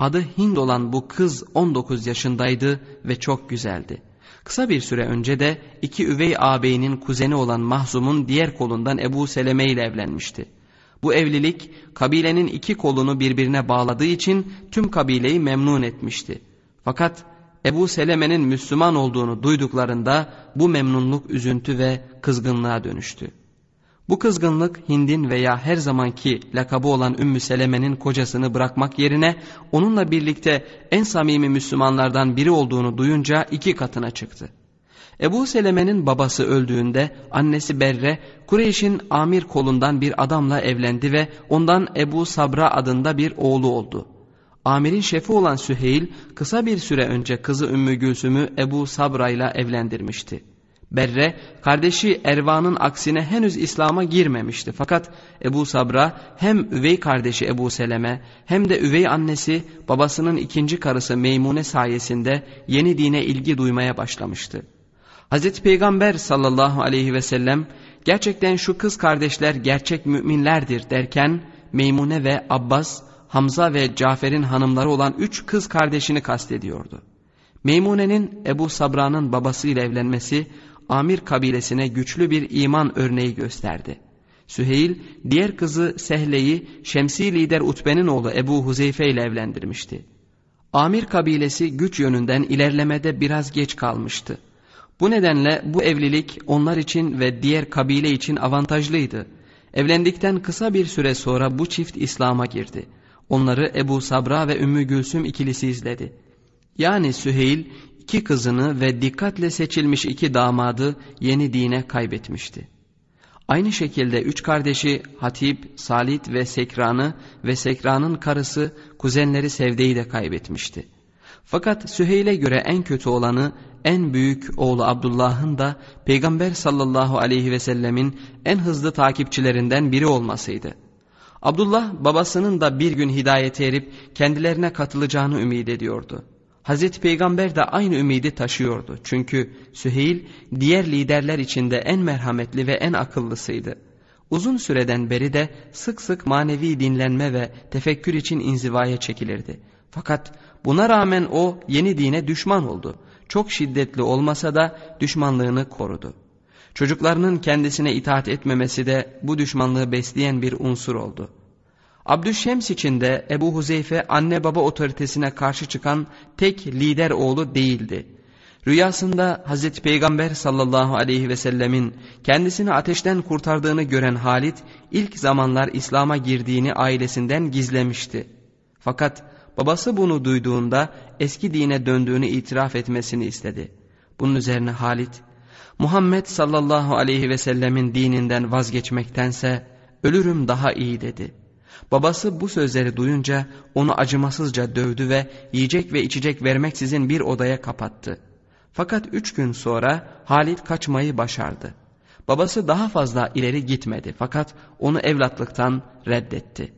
Adı Hind olan bu kız 19 yaşındaydı ve çok güzeldi. Kısa bir süre önce de iki üvey ağabeyinin kuzeni olan Mahzum'un diğer kolundan Ebu Seleme ile evlenmişti. Bu evlilik kabilenin iki kolunu birbirine bağladığı için tüm kabileyi memnun etmişti. Fakat Ebu Seleme'nin Müslüman olduğunu duyduklarında bu memnunluk üzüntü ve kızgınlığa dönüştü. Bu kızgınlık Hind'in veya her zamanki lakabı olan Ümmü Seleme'nin kocasını bırakmak yerine onunla birlikte en samimi Müslümanlardan biri olduğunu duyunca iki katına çıktı. Ebu Seleme'nin babası öldüğünde annesi Berre Kureyş'in amir kolundan bir adamla evlendi ve ondan Ebu Sabra adında bir oğlu oldu. Amirin şefi olan Süheyl kısa bir süre önce kızı Ümmü Gülsüm'ü Ebu Sabra ile evlendirmişti. Berre kardeşi Ervan'ın aksine henüz İslam'a girmemişti. Fakat Ebu Sabra hem üvey kardeşi Ebu Seleme hem de üvey annesi babasının ikinci karısı Meymune sayesinde yeni dine ilgi duymaya başlamıştı. Hazreti Peygamber sallallahu aleyhi ve sellem gerçekten şu kız kardeşler gerçek müminlerdir derken Meymune ve Abbas, Hamza ve Cafer'in hanımları olan üç kız kardeşini kastediyordu. Meymune'nin Ebu Sabra'nın babasıyla evlenmesi Amir kabilesine güçlü bir iman örneği gösterdi. Süheyl diğer kızı Sehle'yi Şemsi lider Utbe'nin oğlu Ebu Huzeyfe ile evlendirmişti. Amir kabilesi güç yönünden ilerlemede biraz geç kalmıştı. Bu nedenle bu evlilik onlar için ve diğer kabile için avantajlıydı. Evlendikten kısa bir süre sonra bu çift İslam'a girdi. Onları Ebu Sabra ve Ümmü Gülsüm ikilisi izledi. Yani Süheyl iki kızını ve dikkatle seçilmiş iki damadı yeni dine kaybetmişti. Aynı şekilde üç kardeşi Hatip, Salit ve Sekran'ı ve Sekran'ın karısı kuzenleri Sevde'yi de kaybetmişti. Fakat Süheyl'e göre en kötü olanı en büyük oğlu Abdullah'ın da Peygamber sallallahu aleyhi ve sellemin en hızlı takipçilerinden biri olmasıydı. Abdullah babasının da bir gün hidayete erip kendilerine katılacağını ümit ediyordu. Hazreti Peygamber de aynı ümidi taşıyordu. Çünkü Süheyl diğer liderler içinde en merhametli ve en akıllısıydı. Uzun süreden beri de sık sık manevi dinlenme ve tefekkür için inzivaya çekilirdi. Fakat buna rağmen o yeni dine düşman oldu. Çok şiddetli olmasa da düşmanlığını korudu. Çocuklarının kendisine itaat etmemesi de bu düşmanlığı besleyen bir unsur oldu. Abdüşşems için de Ebu Huzeyfe anne baba otoritesine karşı çıkan tek lider oğlu değildi. Rüyasında Hazreti Peygamber sallallahu aleyhi ve sellemin kendisini ateşten kurtardığını gören Halit ilk zamanlar İslam'a girdiğini ailesinden gizlemişti. Fakat babası bunu duyduğunda eski dine döndüğünü itiraf etmesini istedi. Bunun üzerine Halit Muhammed sallallahu aleyhi ve sellemin dininden vazgeçmektense ölürüm daha iyi dedi.'' Babası bu sözleri duyunca onu acımasızca dövdü ve yiyecek ve içecek vermeksizin bir odaya kapattı. Fakat üç gün sonra Halit kaçmayı başardı. Babası daha fazla ileri gitmedi fakat onu evlatlıktan reddetti.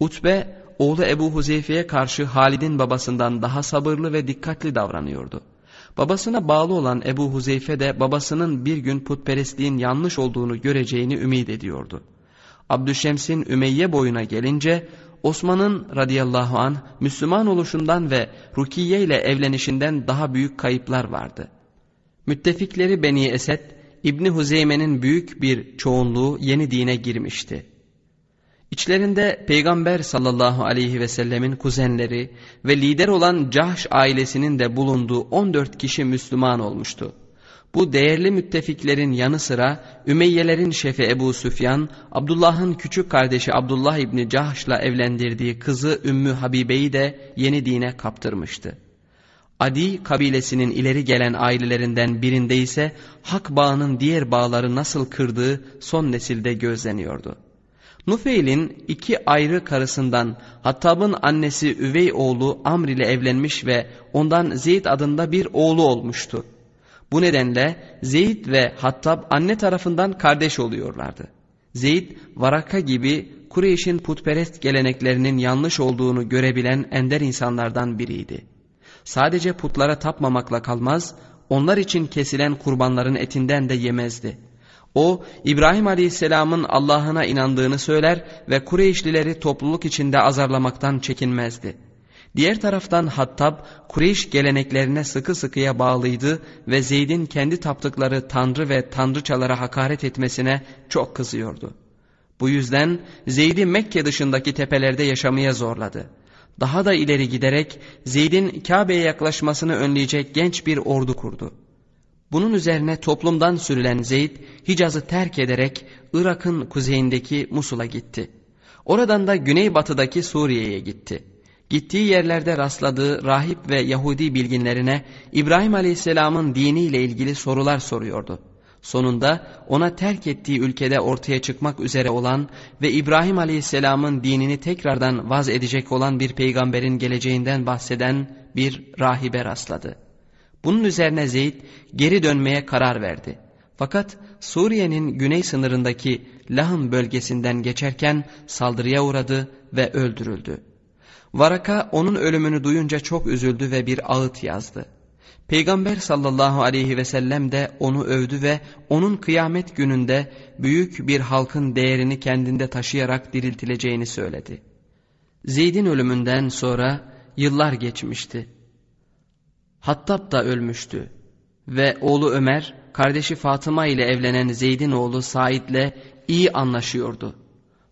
Utbe oğlu Ebu Huzeyfe'ye karşı Halid'in babasından daha sabırlı ve dikkatli davranıyordu. Babasına bağlı olan Ebu Huzeyfe de babasının bir gün putperestliğin yanlış olduğunu göreceğini ümit ediyordu. Abdüşşems'in Ümeyye boyuna gelince Osman'ın radıyallahu an Müslüman oluşundan ve Rukiye ile evlenişinden daha büyük kayıplar vardı. Müttefikleri Beni Esed, İbni Huzeyme'nin büyük bir çoğunluğu yeni dine girmişti. İçlerinde Peygamber sallallahu aleyhi ve sellemin kuzenleri ve lider olan Cahş ailesinin de bulunduğu 14 kişi Müslüman olmuştu. Bu değerli müttefiklerin yanı sıra Ümeyyelerin şefi Ebu Süfyan, Abdullah'ın küçük kardeşi Abdullah İbni Cahş'la evlendirdiği kızı Ümmü Habibe'yi de yeni dine kaptırmıştı. Adi kabilesinin ileri gelen ailelerinden birinde ise hak bağının diğer bağları nasıl kırdığı son nesilde gözleniyordu. Nufeil'in iki ayrı karısından Hattab'ın annesi üvey oğlu Amr ile evlenmiş ve ondan Zeyd adında bir oğlu olmuştu. Bu nedenle Zeyd ve Hattab anne tarafından kardeş oluyorlardı. Zeyd, Varaka gibi Kureyş'in putperest geleneklerinin yanlış olduğunu görebilen ender insanlardan biriydi. Sadece putlara tapmamakla kalmaz, onlar için kesilen kurbanların etinden de yemezdi. O, İbrahim Aleyhisselam'ın Allah'ına inandığını söyler ve Kureyşlileri topluluk içinde azarlamaktan çekinmezdi. Diğer taraftan Hattab Kureyş geleneklerine sıkı sıkıya bağlıydı ve Zeyd'in kendi taptıkları tanrı ve tanrıçalara hakaret etmesine çok kızıyordu. Bu yüzden Zeyd'i Mekke dışındaki tepelerde yaşamaya zorladı. Daha da ileri giderek Zeyd'in Kabe'ye yaklaşmasını önleyecek genç bir ordu kurdu. Bunun üzerine toplumdan sürülen Zeyd Hicaz'ı terk ederek Irak'ın kuzeyindeki Musul'a gitti. Oradan da güneybatıdaki Suriye'ye gitti. Gittiği yerlerde rastladığı rahip ve Yahudi bilginlerine İbrahim Aleyhisselam'ın diniyle ilgili sorular soruyordu. Sonunda ona terk ettiği ülkede ortaya çıkmak üzere olan ve İbrahim Aleyhisselam'ın dinini tekrardan vaz edecek olan bir peygamberin geleceğinden bahseden bir rahibe rastladı. Bunun üzerine Zeyd geri dönmeye karar verdi. Fakat Suriye'nin güney sınırındaki Lahım bölgesinden geçerken saldırıya uğradı ve öldürüldü. Varaka onun ölümünü duyunca çok üzüldü ve bir ağıt yazdı. Peygamber sallallahu aleyhi ve sellem de onu övdü ve onun kıyamet gününde büyük bir halkın değerini kendinde taşıyarak diriltileceğini söyledi. Zeyd'in ölümünden sonra yıllar geçmişti. Hattab da ölmüştü ve oğlu Ömer kardeşi Fatıma ile evlenen Zeyd'in oğlu Said'le iyi anlaşıyordu.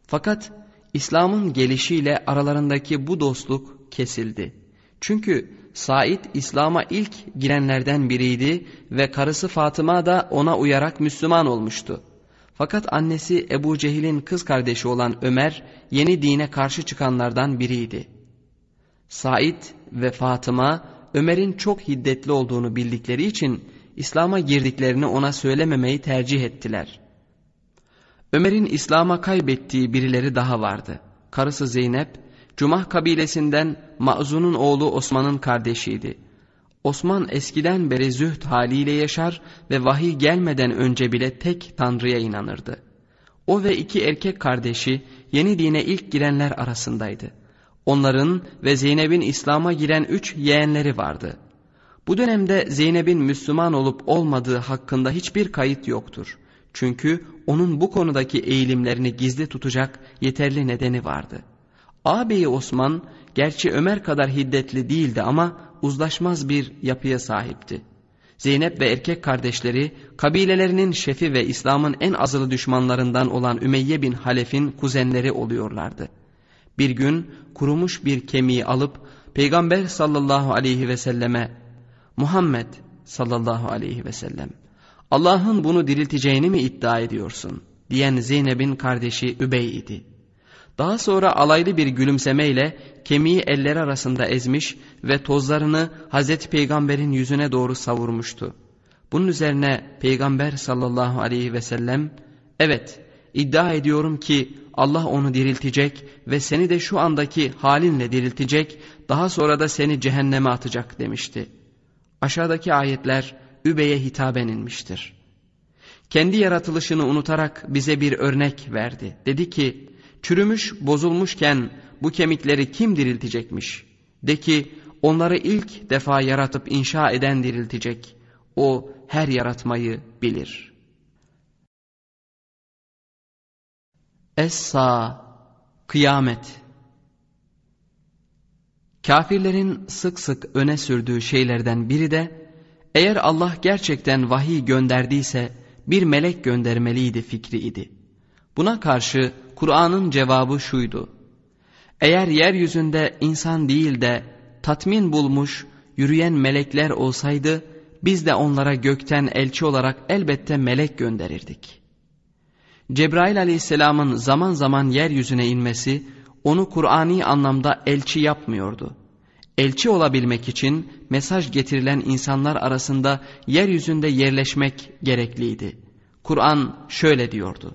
Fakat İslam'ın gelişiyle aralarındaki bu dostluk kesildi. Çünkü Said İslam'a ilk girenlerden biriydi ve karısı Fatıma da ona uyarak Müslüman olmuştu. Fakat annesi Ebu Cehil'in kız kardeşi olan Ömer yeni dine karşı çıkanlardan biriydi. Said ve Fatıma Ömer'in çok hiddetli olduğunu bildikleri için İslam'a girdiklerini ona söylememeyi tercih ettiler. Ömer'in İslam'a kaybettiği birileri daha vardı. Karısı Zeynep, Cumah kabilesinden Ma'zun'un oğlu Osman'ın kardeşiydi. Osman eskiden beri zühd haliyle yaşar ve vahiy gelmeden önce bile tek Tanrı'ya inanırdı. O ve iki erkek kardeşi yeni dine ilk girenler arasındaydı. Onların ve Zeynep'in İslam'a giren üç yeğenleri vardı. Bu dönemde Zeynep'in Müslüman olup olmadığı hakkında hiçbir kayıt yoktur. Çünkü onun bu konudaki eğilimlerini gizli tutacak yeterli nedeni vardı. Ağabeyi Osman gerçi Ömer kadar hiddetli değildi ama uzlaşmaz bir yapıya sahipti. Zeynep ve erkek kardeşleri kabilelerinin şefi ve İslam'ın en azılı düşmanlarından olan Ümeyye bin Halef'in kuzenleri oluyorlardı. Bir gün kurumuş bir kemiği alıp Peygamber sallallahu aleyhi ve selleme Muhammed sallallahu aleyhi ve sellem Allah'ın bunu dirilteceğini mi iddia ediyorsun? diyen Zeynep'in kardeşi Übey idi. Daha sonra alaylı bir gülümsemeyle kemiği eller arasında ezmiş ve tozlarını Hazreti Peygamber'in yüzüne doğru savurmuştu. Bunun üzerine Peygamber sallallahu aleyhi ve sellem evet iddia ediyorum ki Allah onu diriltecek ve seni de şu andaki halinle diriltecek daha sonra da seni cehenneme atacak demişti. Aşağıdaki ayetler Übey'e hitaben inmiştir. Kendi yaratılışını unutarak bize bir örnek verdi. Dedi ki, çürümüş bozulmuşken bu kemikleri kim diriltecekmiş? De ki, onları ilk defa yaratıp inşa eden diriltecek. O her yaratmayı bilir. Es-Sa Kıyamet Kafirlerin sık sık öne sürdüğü şeylerden biri de eğer Allah gerçekten vahiy gönderdiyse bir melek göndermeliydi fikriydi. Buna karşı Kur'an'ın cevabı şuydu. Eğer yeryüzünde insan değil de tatmin bulmuş yürüyen melekler olsaydı biz de onlara gökten elçi olarak elbette melek gönderirdik. Cebrail aleyhisselamın zaman zaman yeryüzüne inmesi onu Kur'ani anlamda elçi yapmıyordu. Elçi olabilmek için mesaj getirilen insanlar arasında yeryüzünde yerleşmek gerekliydi. Kur'an şöyle diyordu.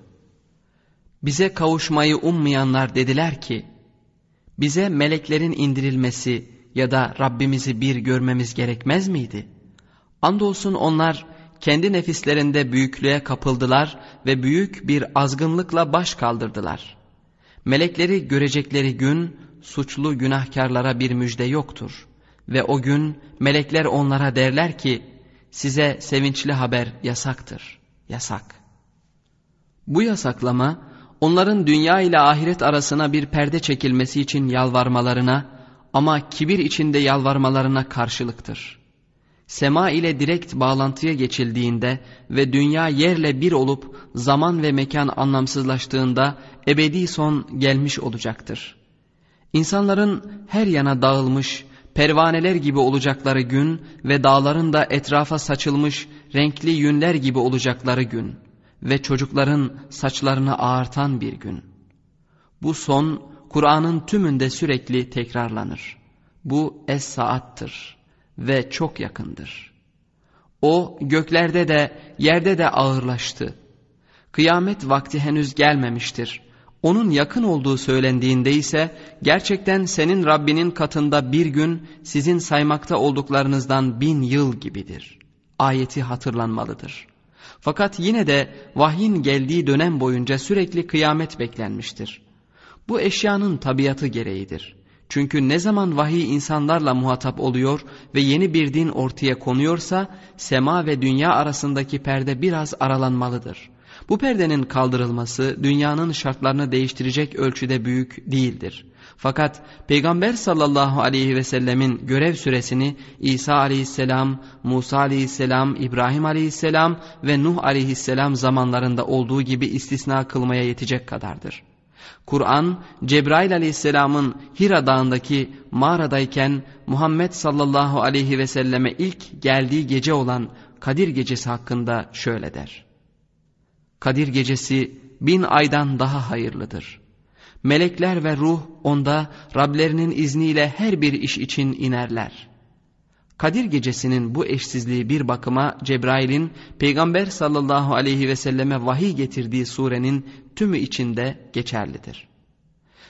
Bize kavuşmayı ummayanlar dediler ki, bize meleklerin indirilmesi ya da Rabbimizi bir görmemiz gerekmez miydi? Andolsun onlar kendi nefislerinde büyüklüğe kapıldılar ve büyük bir azgınlıkla baş kaldırdılar. Melekleri görecekleri gün suçlu günahkarlara bir müjde yoktur. Ve o gün melekler onlara derler ki size sevinçli haber yasaktır. Yasak. Bu yasaklama onların dünya ile ahiret arasına bir perde çekilmesi için yalvarmalarına ama kibir içinde yalvarmalarına karşılıktır. Sema ile direkt bağlantıya geçildiğinde ve dünya yerle bir olup zaman ve mekan anlamsızlaştığında ebedi son gelmiş olacaktır. İnsanların her yana dağılmış, pervaneler gibi olacakları gün ve dağların da etrafa saçılmış renkli yünler gibi olacakları gün ve çocukların saçlarını ağartan bir gün. Bu son Kur'an'ın tümünde sürekli tekrarlanır. Bu es-saattır ve çok yakındır. O göklerde de yerde de ağırlaştı. Kıyamet vakti henüz gelmemiştir. Onun yakın olduğu söylendiğinde ise gerçekten senin Rabbinin katında bir gün sizin saymakta olduklarınızdan bin yıl gibidir. Ayeti hatırlanmalıdır. Fakat yine de vahyin geldiği dönem boyunca sürekli kıyamet beklenmiştir. Bu eşyanın tabiatı gereğidir. Çünkü ne zaman vahiy insanlarla muhatap oluyor ve yeni bir din ortaya konuyorsa sema ve dünya arasındaki perde biraz aralanmalıdır. Bu perdenin kaldırılması dünyanın şartlarını değiştirecek ölçüde büyük değildir. Fakat Peygamber sallallahu aleyhi ve sellemin görev süresini İsa aleyhisselam, Musa aleyhisselam, İbrahim aleyhisselam ve Nuh aleyhisselam zamanlarında olduğu gibi istisna kılmaya yetecek kadardır. Kur'an Cebrail aleyhisselamın Hira dağındaki mağaradayken Muhammed sallallahu aleyhi ve selleme ilk geldiği gece olan Kadir gecesi hakkında şöyle der. Kadir gecesi bin aydan daha hayırlıdır. Melekler ve ruh onda Rablerinin izniyle her bir iş için inerler. Kadir gecesinin bu eşsizliği bir bakıma Cebrail'in Peygamber sallallahu aleyhi ve selleme vahiy getirdiği surenin tümü içinde geçerlidir.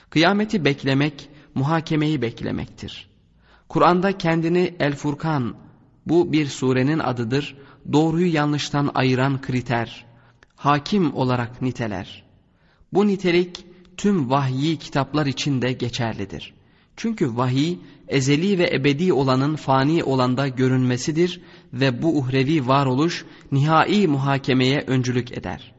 Kıyameti beklemek, muhakemeyi beklemektir. Kur'an'da kendini El Furkan, bu bir surenin adıdır, doğruyu yanlıştan ayıran kriter, hakim olarak niteler. Bu nitelik tüm vahyi kitaplar için de geçerlidir. Çünkü vahiy ezeli ve ebedi olanın fani olanda görünmesidir ve bu uhrevi varoluş nihai muhakemeye öncülük eder.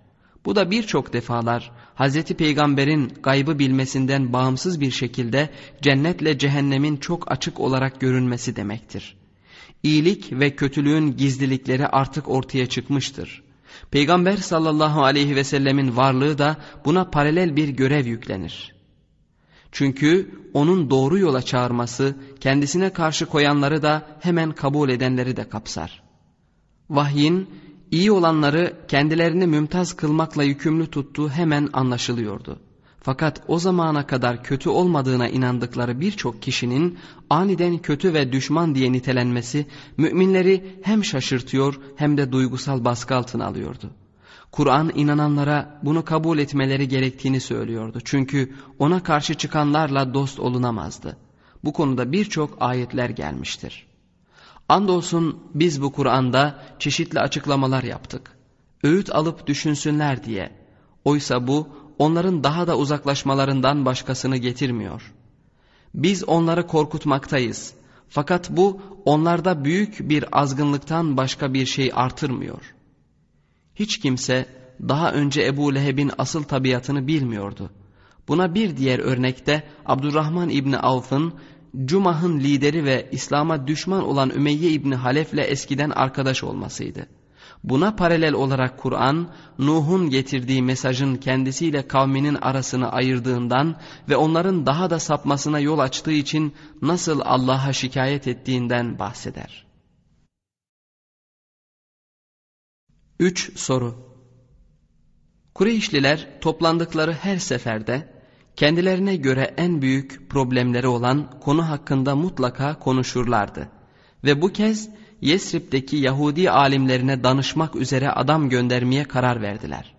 Bu da birçok defalar Hz. Peygamber'in gaybı bilmesinden bağımsız bir şekilde cennetle cehennemin çok açık olarak görünmesi demektir. İyilik ve kötülüğün gizlilikleri artık ortaya çıkmıştır. Peygamber sallallahu aleyhi ve sellemin varlığı da buna paralel bir görev yüklenir. Çünkü onun doğru yola çağırması kendisine karşı koyanları da hemen kabul edenleri de kapsar. Vahyin iyi olanları kendilerini mümtaz kılmakla yükümlü tuttuğu hemen anlaşılıyordu. Fakat o zamana kadar kötü olmadığına inandıkları birçok kişinin aniden kötü ve düşman diye nitelenmesi müminleri hem şaşırtıyor hem de duygusal baskı altına alıyordu. Kur'an inananlara bunu kabul etmeleri gerektiğini söylüyordu. Çünkü ona karşı çıkanlarla dost olunamazdı. Bu konuda birçok ayetler gelmiştir. Andolsun biz bu Kur'an'da çeşitli açıklamalar yaptık. Öğüt alıp düşünsünler diye. Oysa bu onların daha da uzaklaşmalarından başkasını getirmiyor. Biz onları korkutmaktayız. Fakat bu onlarda büyük bir azgınlıktan başka bir şey artırmıyor. Hiç kimse daha önce Ebu Leheb'in asıl tabiatını bilmiyordu. Buna bir diğer örnekte Abdurrahman İbni Avf'ın Cumah'ın lideri ve İslam'a düşman olan Ümeyye İbni Halef'le eskiden arkadaş olmasıydı. Buna paralel olarak Kur'an, Nuh'un getirdiği mesajın kendisiyle kavminin arasını ayırdığından ve onların daha da sapmasına yol açtığı için nasıl Allah'a şikayet ettiğinden bahseder. 3 soru Kureyşliler toplandıkları her seferde kendilerine göre en büyük problemleri olan konu hakkında mutlaka konuşurlardı. Ve bu kez Yesrib'deki Yahudi alimlerine danışmak üzere adam göndermeye karar verdiler.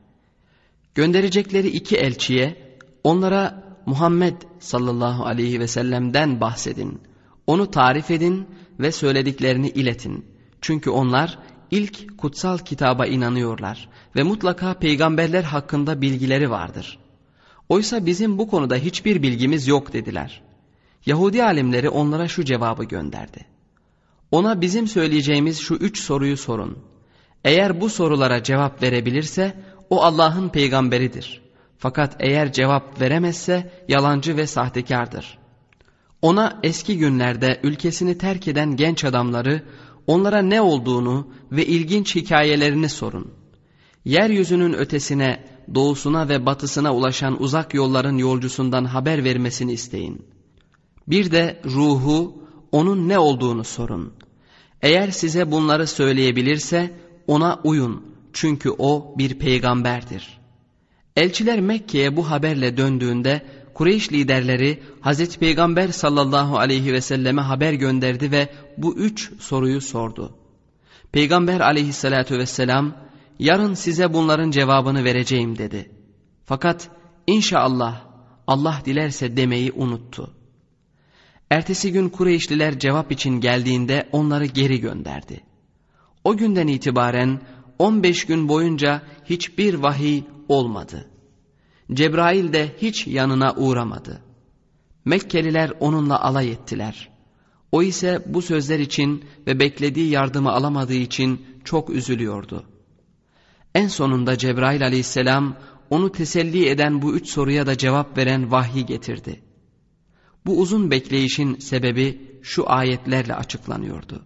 Gönderecekleri iki elçiye onlara Muhammed sallallahu aleyhi ve sellem'den bahsedin. Onu tarif edin ve söylediklerini iletin. Çünkü onlar ilk kutsal kitaba inanıyorlar ve mutlaka peygamberler hakkında bilgileri vardır. Oysa bizim bu konuda hiçbir bilgimiz yok dediler. Yahudi alimleri onlara şu cevabı gönderdi. Ona bizim söyleyeceğimiz şu üç soruyu sorun. Eğer bu sorulara cevap verebilirse o Allah'ın peygamberidir. Fakat eğer cevap veremezse yalancı ve sahtekardır. Ona eski günlerde ülkesini terk eden genç adamları, onlara ne olduğunu ve ilginç hikayelerini sorun. Yeryüzünün ötesine, doğusuna ve batısına ulaşan uzak yolların yolcusundan haber vermesini isteyin. Bir de ruhu, onun ne olduğunu sorun. Eğer size bunları söyleyebilirse ona uyun çünkü o bir peygamberdir. Elçiler Mekke'ye bu haberle döndüğünde Kureyş liderleri Hazreti Peygamber sallallahu aleyhi ve selleme haber gönderdi ve bu üç soruyu sordu. Peygamber aleyhissalatu vesselam yarın size bunların cevabını vereceğim dedi. Fakat inşallah Allah dilerse demeyi unuttu. Ertesi gün Kureyşliler cevap için geldiğinde onları geri gönderdi. O günden itibaren 15 gün boyunca hiçbir vahiy olmadı. Cebrail de hiç yanına uğramadı. Mekkeliler onunla alay ettiler. O ise bu sözler için ve beklediği yardımı alamadığı için çok üzülüyordu. En sonunda Cebrail aleyhisselam onu teselli eden bu üç soruya da cevap veren vahyi getirdi. Bu uzun bekleyişin sebebi şu ayetlerle açıklanıyordu.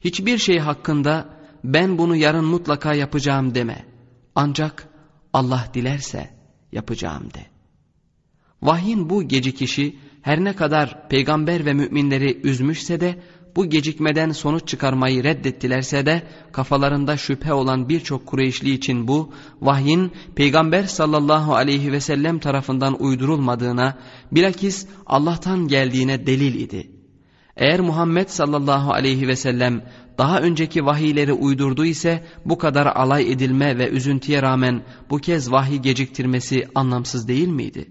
Hiçbir şey hakkında ben bunu yarın mutlaka yapacağım deme. Ancak Allah dilerse yapacağım de. Vahyin bu gecikişi her ne kadar peygamber ve müminleri üzmüşse de bu gecikmeden sonuç çıkarmayı reddettilerse de kafalarında şüphe olan birçok Kureyşli için bu vahyin peygamber sallallahu aleyhi ve sellem tarafından uydurulmadığına bilakis Allah'tan geldiğine delil idi. Eğer Muhammed sallallahu aleyhi ve sellem daha önceki vahiyleri uydurdu ise bu kadar alay edilme ve üzüntüye rağmen bu kez vahiy geciktirmesi anlamsız değil miydi?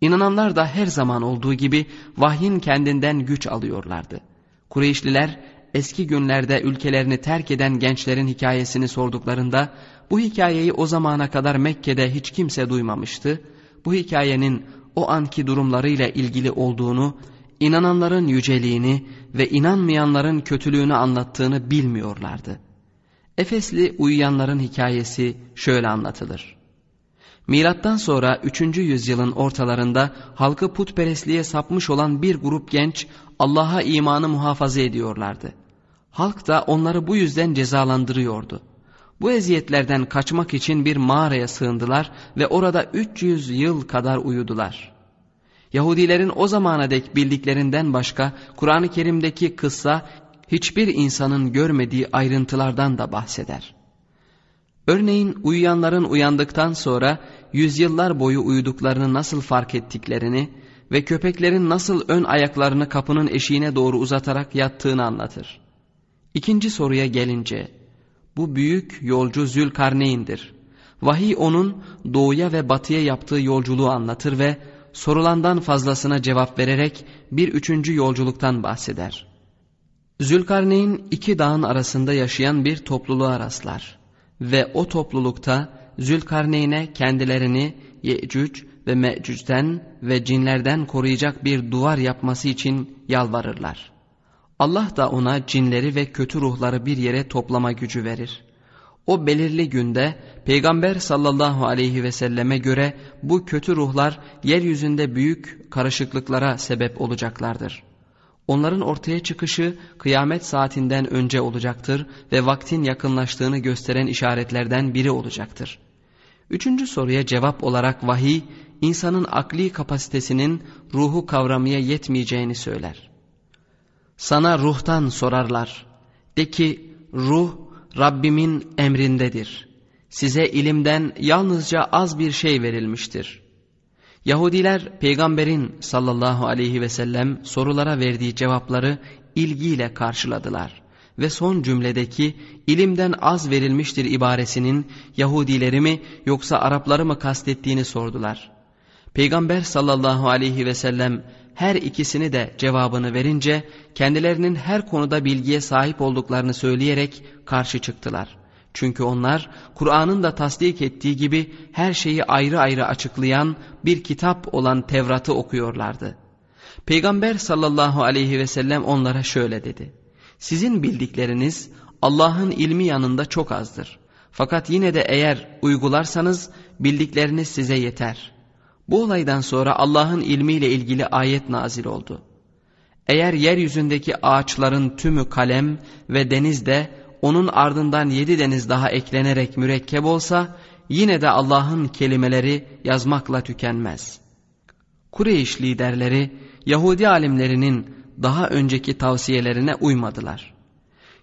İnananlar da her zaman olduğu gibi vahyin kendinden güç alıyorlardı. Kureyşliler eski günlerde ülkelerini terk eden gençlerin hikayesini sorduklarında bu hikayeyi o zamana kadar Mekke'de hiç kimse duymamıştı. Bu hikayenin o anki durumlarıyla ilgili olduğunu, inananların yüceliğini ve inanmayanların kötülüğünü anlattığını bilmiyorlardı. Efesli uyuyanların hikayesi şöyle anlatılır. Milattan sonra 3. yüzyılın ortalarında halkı putperestliğe sapmış olan bir grup genç Allah'a imanı muhafaza ediyorlardı. Halk da onları bu yüzden cezalandırıyordu. Bu eziyetlerden kaçmak için bir mağaraya sığındılar ve orada 300 yıl kadar uyudular. Yahudilerin o zamana dek bildiklerinden başka Kur'an-ı Kerim'deki kıssa hiçbir insanın görmediği ayrıntılardan da bahseder. Örneğin uyuyanların uyandıktan sonra yüzyıllar boyu uyuduklarını nasıl fark ettiklerini ve köpeklerin nasıl ön ayaklarını kapının eşiğine doğru uzatarak yattığını anlatır. İkinci soruya gelince, bu büyük yolcu Zülkarneyn'dir. Vahiy onun doğuya ve batıya yaptığı yolculuğu anlatır ve sorulandan fazlasına cevap vererek bir üçüncü yolculuktan bahseder. Zülkarneyn iki dağın arasında yaşayan bir topluluğa rastlar ve o toplulukta Zülkarneyn'e kendilerini Yecüc ve Mecüc'ten ve cinlerden koruyacak bir duvar yapması için yalvarırlar. Allah da ona cinleri ve kötü ruhları bir yere toplama gücü verir. O belirli günde Peygamber sallallahu aleyhi ve selleme göre bu kötü ruhlar yeryüzünde büyük karışıklıklara sebep olacaklardır. Onların ortaya çıkışı kıyamet saatinden önce olacaktır ve vaktin yakınlaştığını gösteren işaretlerden biri olacaktır. Üçüncü soruya cevap olarak vahiy, insanın akli kapasitesinin ruhu kavramaya yetmeyeceğini söyler. Sana ruhtan sorarlar. De ki ruh Rabbimin emrindedir. Size ilimden yalnızca az bir şey verilmiştir. Yahudiler peygamberin sallallahu aleyhi ve sellem sorulara verdiği cevapları ilgiyle karşıladılar. Ve son cümledeki ilimden az verilmiştir ibaresinin Yahudileri mi yoksa Arapları mı kastettiğini sordular. Peygamber sallallahu aleyhi ve sellem her ikisini de cevabını verince kendilerinin her konuda bilgiye sahip olduklarını söyleyerek karşı çıktılar. Çünkü onlar Kur'an'ın da tasdik ettiği gibi her şeyi ayrı ayrı açıklayan bir kitap olan Tevrat'ı okuyorlardı. Peygamber sallallahu aleyhi ve sellem onlara şöyle dedi. Sizin bildikleriniz Allah'ın ilmi yanında çok azdır. Fakat yine de eğer uygularsanız bildikleriniz size yeter. Bu olaydan sonra Allah'ın ilmiyle ilgili ayet nazil oldu. Eğer yeryüzündeki ağaçların tümü kalem ve deniz de onun ardından yedi deniz daha eklenerek mürekkep olsa yine de Allah'ın kelimeleri yazmakla tükenmez. Kureyş liderleri Yahudi alimlerinin daha önceki tavsiyelerine uymadılar.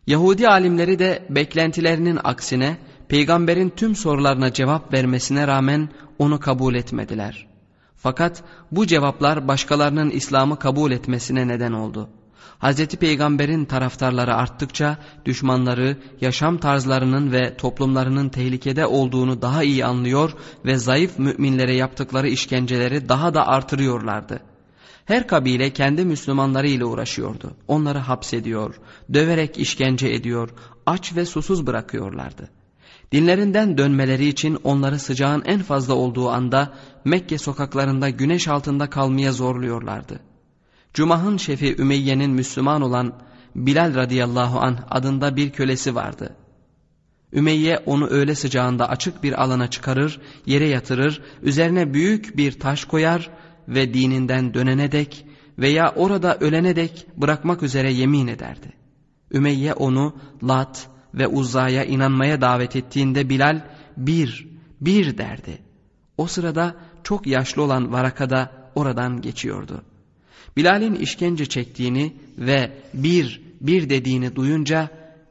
Yahudi alimleri de beklentilerinin aksine peygamberin tüm sorularına cevap vermesine rağmen onu kabul etmediler. Fakat bu cevaplar başkalarının İslam'ı kabul etmesine neden oldu. Hz. Peygamber'in taraftarları arttıkça düşmanları yaşam tarzlarının ve toplumlarının tehlikede olduğunu daha iyi anlıyor ve zayıf müminlere yaptıkları işkenceleri daha da artırıyorlardı. Her kabile kendi Müslümanları ile uğraşıyordu. Onları hapsediyor, döverek işkence ediyor, aç ve susuz bırakıyorlardı. Dinlerinden dönmeleri için onları sıcağın en fazla olduğu anda Mekke sokaklarında güneş altında kalmaya zorluyorlardı. Cumah'ın şefi Ümeyye'nin Müslüman olan Bilal radıyallahu anh adında bir kölesi vardı. Ümeyye onu öğle sıcağında açık bir alana çıkarır, yere yatırır, üzerine büyük bir taş koyar ve dininden dönene dek veya orada ölene dek bırakmak üzere yemin ederdi. Ümeyye onu Lat ve Uzza'ya inanmaya davet ettiğinde Bilal bir, bir derdi. O sırada çok yaşlı olan Varaka da oradan geçiyordu. Bilal'in işkence çektiğini ve bir, bir dediğini duyunca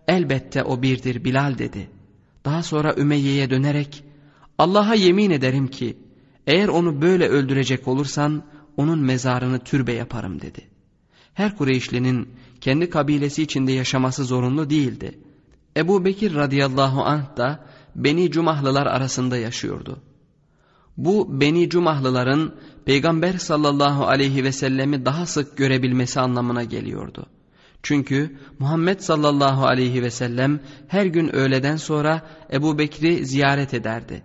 elbette o birdir Bilal dedi. Daha sonra Ümeyye'ye dönerek Allah'a yemin ederim ki eğer onu böyle öldürecek olursan onun mezarını türbe yaparım dedi. Her Kureyşlinin kendi kabilesi içinde yaşaması zorunlu değildi. Ebu Bekir radıyallahu anh da Beni Cumahlılar arasında yaşıyordu. Bu Beni Cumahlıların Peygamber sallallahu aleyhi ve sellemi daha sık görebilmesi anlamına geliyordu. Çünkü Muhammed sallallahu aleyhi ve sellem her gün öğleden sonra Ebu Bekir'i ziyaret ederdi.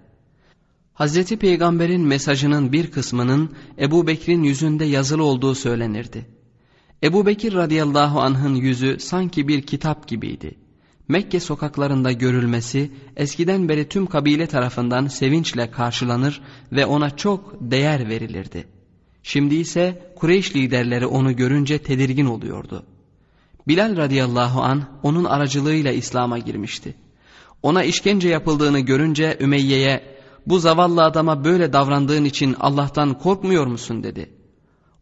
Hazreti Peygamber'in mesajının bir kısmının Ebu Bekir'in yüzünde yazılı olduğu söylenirdi. Ebu Bekir radıyallahu anh'ın yüzü sanki bir kitap gibiydi. Mekke sokaklarında görülmesi eskiden beri tüm kabile tarafından sevinçle karşılanır ve ona çok değer verilirdi. Şimdi ise Kureyş liderleri onu görünce tedirgin oluyordu. Bilal radıyallahu an onun aracılığıyla İslam'a girmişti. Ona işkence yapıldığını görünce Ümeyye'ye bu zavallı adama böyle davrandığın için Allah'tan korkmuyor musun dedi.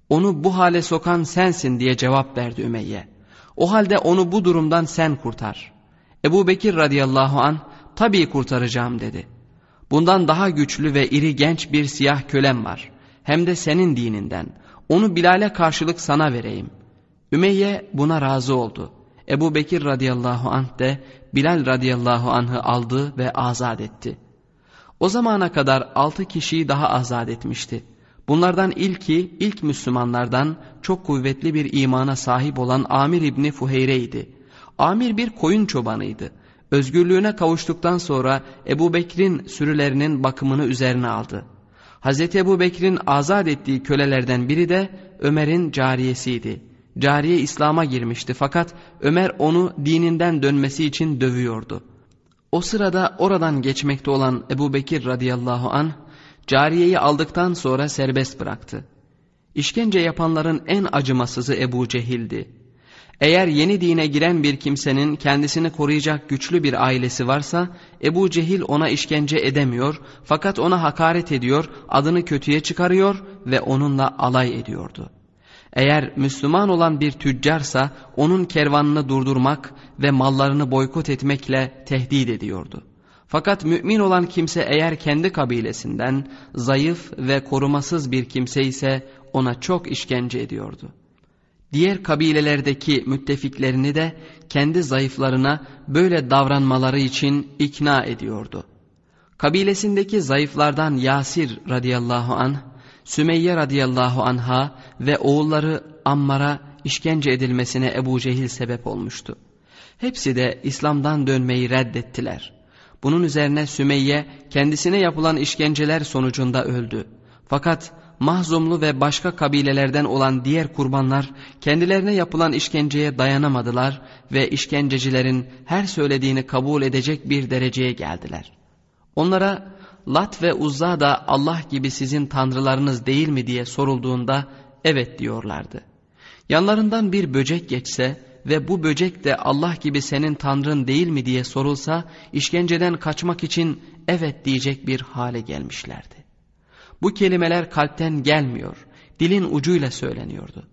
Onu bu hale sokan sensin diye cevap verdi Ümeyye. O halde onu bu durumdan sen kurtar.'' Ebu Bekir radıyallahu an tabii kurtaracağım dedi. Bundan daha güçlü ve iri genç bir siyah kölem var. Hem de senin dininden. Onu Bilal'e karşılık sana vereyim. Ümeyye buna razı oldu. Ebu Bekir radıyallahu anh de Bilal radıyallahu anh'ı aldı ve azat etti. O zamana kadar altı kişiyi daha azat etmişti. Bunlardan ilki ilk Müslümanlardan çok kuvvetli bir imana sahip olan Amir İbni Fuheyre idi. Amir bir koyun çobanıydı. Özgürlüğüne kavuştuktan sonra Ebu Bekir'in sürülerinin bakımını üzerine aldı. Hazreti Ebu Bekir'in azat ettiği kölelerden biri de Ömer'in cariyesiydi. Cariye İslam'a girmişti fakat Ömer onu dininden dönmesi için dövüyordu. O sırada oradan geçmekte olan Ebu Bekir radıyallahu an cariyeyi aldıktan sonra serbest bıraktı. İşkence yapanların en acımasızı Ebu Cehil'di. Eğer yeni dine giren bir kimsenin kendisini koruyacak güçlü bir ailesi varsa Ebu Cehil ona işkence edemiyor fakat ona hakaret ediyor, adını kötüye çıkarıyor ve onunla alay ediyordu. Eğer Müslüman olan bir tüccarsa onun kervanını durdurmak ve mallarını boykot etmekle tehdit ediyordu. Fakat mümin olan kimse eğer kendi kabilesinden zayıf ve korumasız bir kimse ise ona çok işkence ediyordu. Diğer kabilelerdeki müttefiklerini de kendi zayıflarına böyle davranmaları için ikna ediyordu. Kabilesindeki zayıflardan Yasir radıyallahu anh, Sümeyye radıyallahu anha ve oğulları Ammar'a işkence edilmesine Ebu Cehil sebep olmuştu. Hepsi de İslam'dan dönmeyi reddettiler. Bunun üzerine Sümeyye kendisine yapılan işkenceler sonucunda öldü. Fakat Mahzumlu ve başka kabilelerden olan diğer kurbanlar kendilerine yapılan işkenceye dayanamadılar ve işkencecilerin her söylediğini kabul edecek bir dereceye geldiler. Onlara Lat ve Uzza da Allah gibi sizin tanrılarınız değil mi diye sorulduğunda evet diyorlardı. Yanlarından bir böcek geçse ve bu böcek de Allah gibi senin tanrın değil mi diye sorulsa işkenceden kaçmak için evet diyecek bir hale gelmişlerdi. Bu kelimeler kalpten gelmiyor, dilin ucuyla söyleniyordu.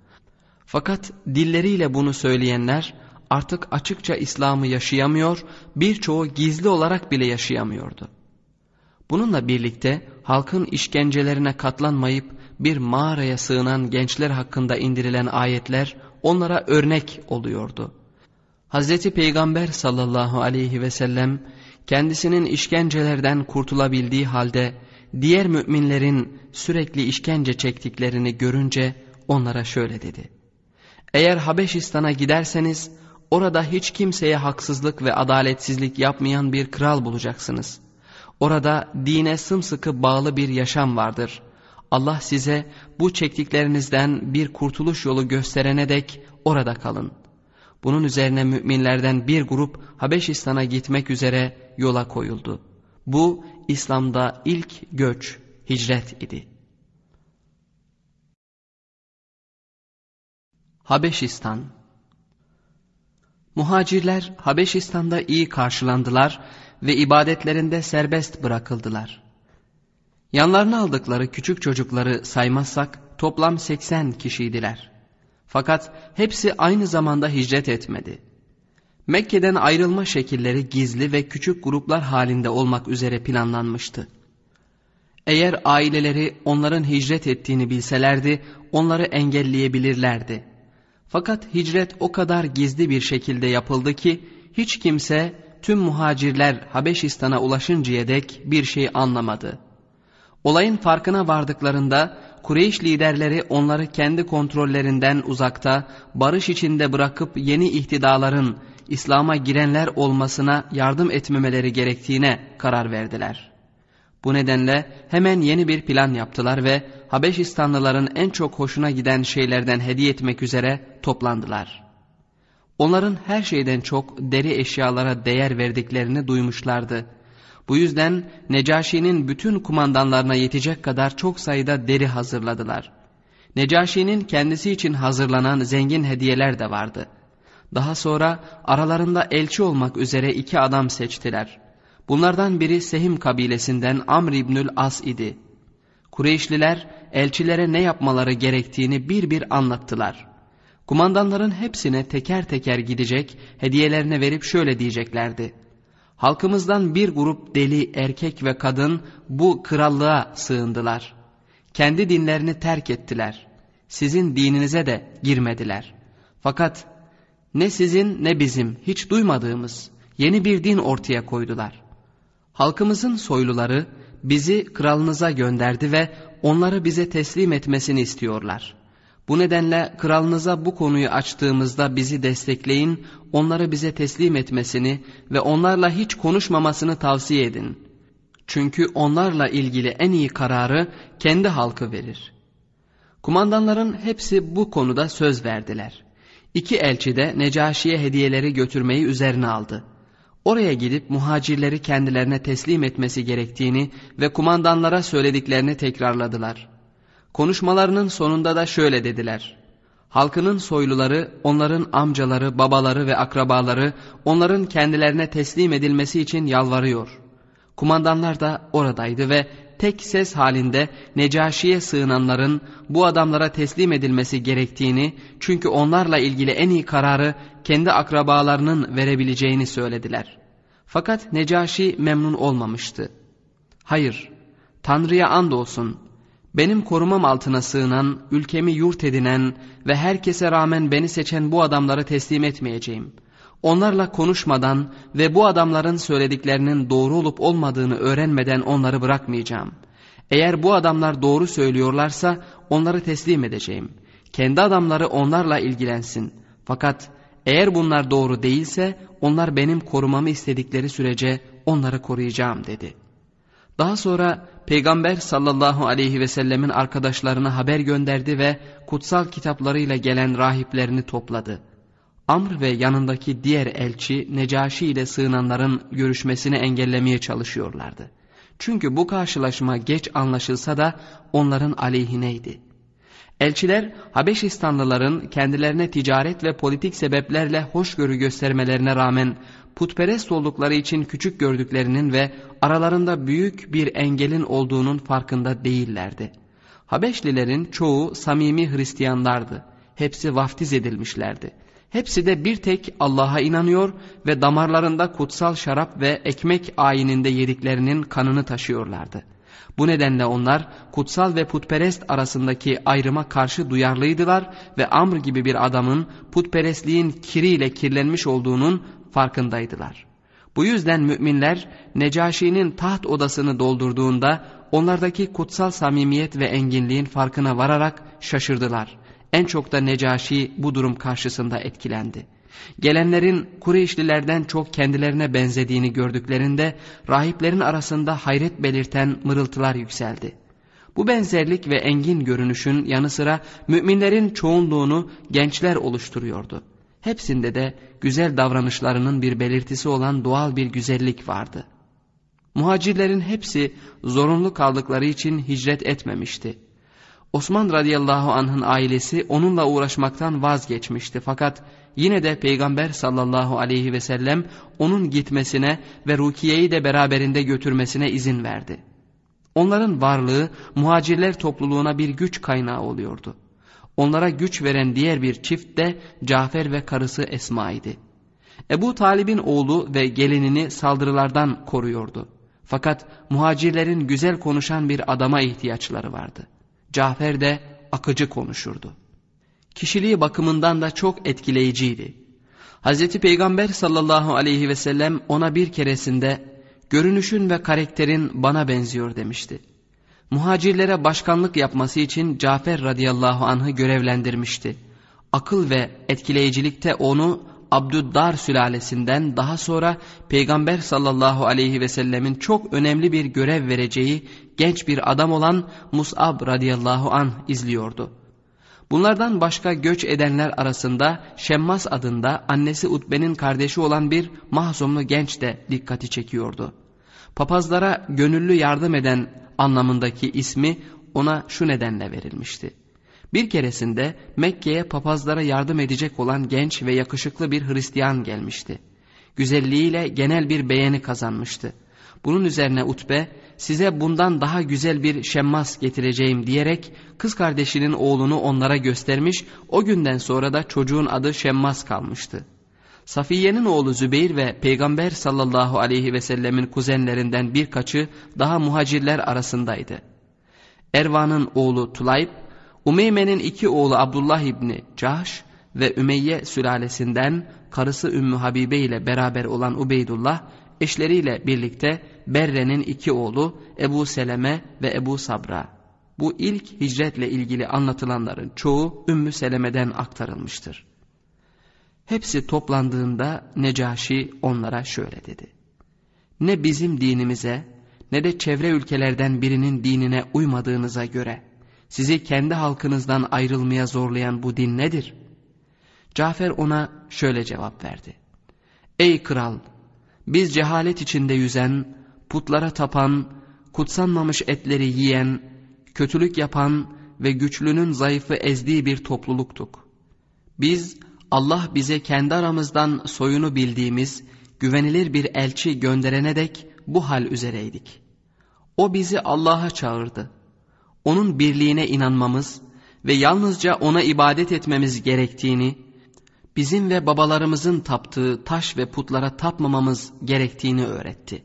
Fakat dilleriyle bunu söyleyenler artık açıkça İslam'ı yaşayamıyor, birçoğu gizli olarak bile yaşayamıyordu. Bununla birlikte halkın işkencelerine katlanmayıp bir mağaraya sığınan gençler hakkında indirilen ayetler onlara örnek oluyordu. Hazreti Peygamber sallallahu aleyhi ve sellem kendisinin işkencelerden kurtulabildiği halde diğer müminlerin sürekli işkence çektiklerini görünce onlara şöyle dedi. Eğer Habeşistan'a giderseniz orada hiç kimseye haksızlık ve adaletsizlik yapmayan bir kral bulacaksınız. Orada dine sımsıkı bağlı bir yaşam vardır. Allah size bu çektiklerinizden bir kurtuluş yolu gösterene dek orada kalın. Bunun üzerine müminlerden bir grup Habeşistan'a gitmek üzere yola koyuldu. Bu İslam'da ilk göç, hicret idi. Habeşistan Muhacirler Habeşistan'da iyi karşılandılar ve ibadetlerinde serbest bırakıldılar. Yanlarına aldıkları küçük çocukları saymazsak toplam 80 kişiydiler. Fakat hepsi aynı zamanda hicret etmedi. Mekke'den ayrılma şekilleri gizli ve küçük gruplar halinde olmak üzere planlanmıştı. Eğer aileleri onların hicret ettiğini bilselerdi onları engelleyebilirlerdi. Fakat hicret o kadar gizli bir şekilde yapıldı ki hiç kimse tüm muhacirler Habeşistan'a ulaşıncaya dek bir şey anlamadı. Olayın farkına vardıklarında Kureyş liderleri onları kendi kontrollerinden uzakta barış içinde bırakıp yeni ihtidaların İslam'a girenler olmasına yardım etmemeleri gerektiğine karar verdiler. Bu nedenle hemen yeni bir plan yaptılar ve Habeşistanlıların en çok hoşuna giden şeylerden hediye etmek üzere toplandılar. Onların her şeyden çok deri eşyalara değer verdiklerini duymuşlardı. Bu yüzden Necaşi'nin bütün kumandanlarına yetecek kadar çok sayıda deri hazırladılar. Necaşi'nin kendisi için hazırlanan zengin hediyeler de vardı. Daha sonra aralarında elçi olmak üzere iki adam seçtiler. Bunlardan biri Sehim kabilesinden Amr İbnül As idi. Kureyşliler elçilere ne yapmaları gerektiğini bir bir anlattılar. Kumandanların hepsine teker teker gidecek, hediyelerini verip şöyle diyeceklerdi. Halkımızdan bir grup deli, erkek ve kadın bu krallığa sığındılar. Kendi dinlerini terk ettiler. Sizin dininize de girmediler. Fakat ne sizin ne bizim hiç duymadığımız yeni bir din ortaya koydular. Halkımızın soyluları bizi kralınıza gönderdi ve onları bize teslim etmesini istiyorlar. Bu nedenle kralınıza bu konuyu açtığımızda bizi destekleyin, onları bize teslim etmesini ve onlarla hiç konuşmamasını tavsiye edin. Çünkü onlarla ilgili en iyi kararı kendi halkı verir. Kumandanların hepsi bu konuda söz verdiler. İki elçi de Necaşi'ye hediyeleri götürmeyi üzerine aldı. Oraya gidip muhacirleri kendilerine teslim etmesi gerektiğini ve kumandanlara söylediklerini tekrarladılar. Konuşmalarının sonunda da şöyle dediler. Halkının soyluları, onların amcaları, babaları ve akrabaları onların kendilerine teslim edilmesi için yalvarıyor. Kumandanlar da oradaydı ve tek ses halinde Necaşi'ye sığınanların bu adamlara teslim edilmesi gerektiğini çünkü onlarla ilgili en iyi kararı kendi akrabalarının verebileceğini söylediler. Fakat Necaşi memnun olmamıştı. Hayır, Tanrı'ya andolsun benim korumam altına sığınan, ülkemi yurt edinen ve herkese rağmen beni seçen bu adamları teslim etmeyeceğim. Onlarla konuşmadan ve bu adamların söylediklerinin doğru olup olmadığını öğrenmeden onları bırakmayacağım. Eğer bu adamlar doğru söylüyorlarsa onları teslim edeceğim. Kendi adamları onlarla ilgilensin. Fakat eğer bunlar doğru değilse onlar benim korumamı istedikleri sürece onları koruyacağım dedi. Daha sonra Peygamber sallallahu aleyhi ve sellemin arkadaşlarına haber gönderdi ve kutsal kitaplarıyla gelen rahiplerini topladı. Amr ve yanındaki diğer elçi Necaşi ile sığınanların görüşmesini engellemeye çalışıyorlardı. Çünkü bu karşılaşma geç anlaşılsa da onların aleyhineydi. Elçiler Habeşistanlıların kendilerine ticaret ve politik sebeplerle hoşgörü göstermelerine rağmen putperest oldukları için küçük gördüklerinin ve aralarında büyük bir engelin olduğunun farkında değillerdi. Habeşlilerin çoğu samimi Hristiyanlardı. Hepsi vaftiz edilmişlerdi. Hepsi de bir tek Allah'a inanıyor ve damarlarında kutsal şarap ve ekmek ayininde yediklerinin kanını taşıyorlardı. Bu nedenle onlar kutsal ve putperest arasındaki ayrıma karşı duyarlıydılar ve Amr gibi bir adamın putperestliğin kiriyle kirlenmiş olduğunun farkındaydılar. Bu yüzden müminler Necaşi'nin taht odasını doldurduğunda onlardaki kutsal samimiyet ve enginliğin farkına vararak şaşırdılar. En çok da Necaşi bu durum karşısında etkilendi. Gelenlerin Kureyşlilerden çok kendilerine benzediğini gördüklerinde rahiplerin arasında hayret belirten mırıltılar yükseldi. Bu benzerlik ve engin görünüşün yanı sıra müminlerin çoğunluğunu gençler oluşturuyordu. Hepsinde de güzel davranışlarının bir belirtisi olan doğal bir güzellik vardı. Muhacirlerin hepsi zorunlu kaldıkları için hicret etmemişti. Osman radıyallahu anh'ın ailesi onunla uğraşmaktan vazgeçmişti fakat yine de Peygamber sallallahu aleyhi ve sellem onun gitmesine ve Rukiye'yi de beraberinde götürmesine izin verdi. Onların varlığı muhacirler topluluğuna bir güç kaynağı oluyordu. Onlara güç veren diğer bir çift de Cafer ve karısı Esma idi. Ebu Talib'in oğlu ve gelinini saldırılardan koruyordu. Fakat muhacirlerin güzel konuşan bir adama ihtiyaçları vardı. Cafer de akıcı konuşurdu. Kişiliği bakımından da çok etkileyiciydi. Hazreti Peygamber sallallahu aleyhi ve sellem ona bir keresinde görünüşün ve karakterin bana benziyor demişti. Muhacirlere başkanlık yapması için Cafer radıyallahu anh'ı görevlendirmişti. Akıl ve etkileyicilikte onu Abdüddar sülalesinden daha sonra Peygamber sallallahu aleyhi ve sellemin çok önemli bir görev vereceği genç bir adam olan Mus'ab radıyallahu anh izliyordu. Bunlardan başka göç edenler arasında Şemmas adında annesi Utbe'nin kardeşi olan bir mahzumlu genç de dikkati çekiyordu. Papazlara gönüllü yardım eden anlamındaki ismi ona şu nedenle verilmişti. Bir keresinde Mekke'ye papazlara yardım edecek olan genç ve yakışıklı bir Hristiyan gelmişti. Güzelliğiyle genel bir beğeni kazanmıştı. Bunun üzerine Utbe size bundan daha güzel bir şemmas getireceğim diyerek kız kardeşinin oğlunu onlara göstermiş o günden sonra da çocuğun adı şemmas kalmıştı. Safiye'nin oğlu Zübeyir ve Peygamber sallallahu aleyhi ve sellemin kuzenlerinden birkaçı daha muhacirler arasındaydı. Ervan'ın oğlu Tulayb, Umeyme'nin iki oğlu Abdullah İbni Cahş ve Ümeyye sülalesinden karısı Ümmü Habibe ile beraber olan Ubeydullah, eşleriyle birlikte Berre'nin iki oğlu Ebu Seleme ve Ebu Sabra. Bu ilk hicretle ilgili anlatılanların çoğu Ümmü Seleme'den aktarılmıştır. Hepsi toplandığında Necaşi onlara şöyle dedi. Ne bizim dinimize ne de çevre ülkelerden birinin dinine uymadığınıza göre sizi kendi halkınızdan ayrılmaya zorlayan bu din nedir? Cafer ona şöyle cevap verdi. Ey kral! Biz cehalet içinde yüzen, putlara tapan, kutsanmamış etleri yiyen, kötülük yapan ve güçlünün zayıfı ezdiği bir topluluktuk. Biz Allah bize kendi aramızdan soyunu bildiğimiz güvenilir bir elçi gönderene dek bu hal üzereydik. O bizi Allah'a çağırdı. Onun birliğine inanmamız ve yalnızca ona ibadet etmemiz gerektiğini, bizim ve babalarımızın taptığı taş ve putlara tapmamamız gerektiğini öğretti.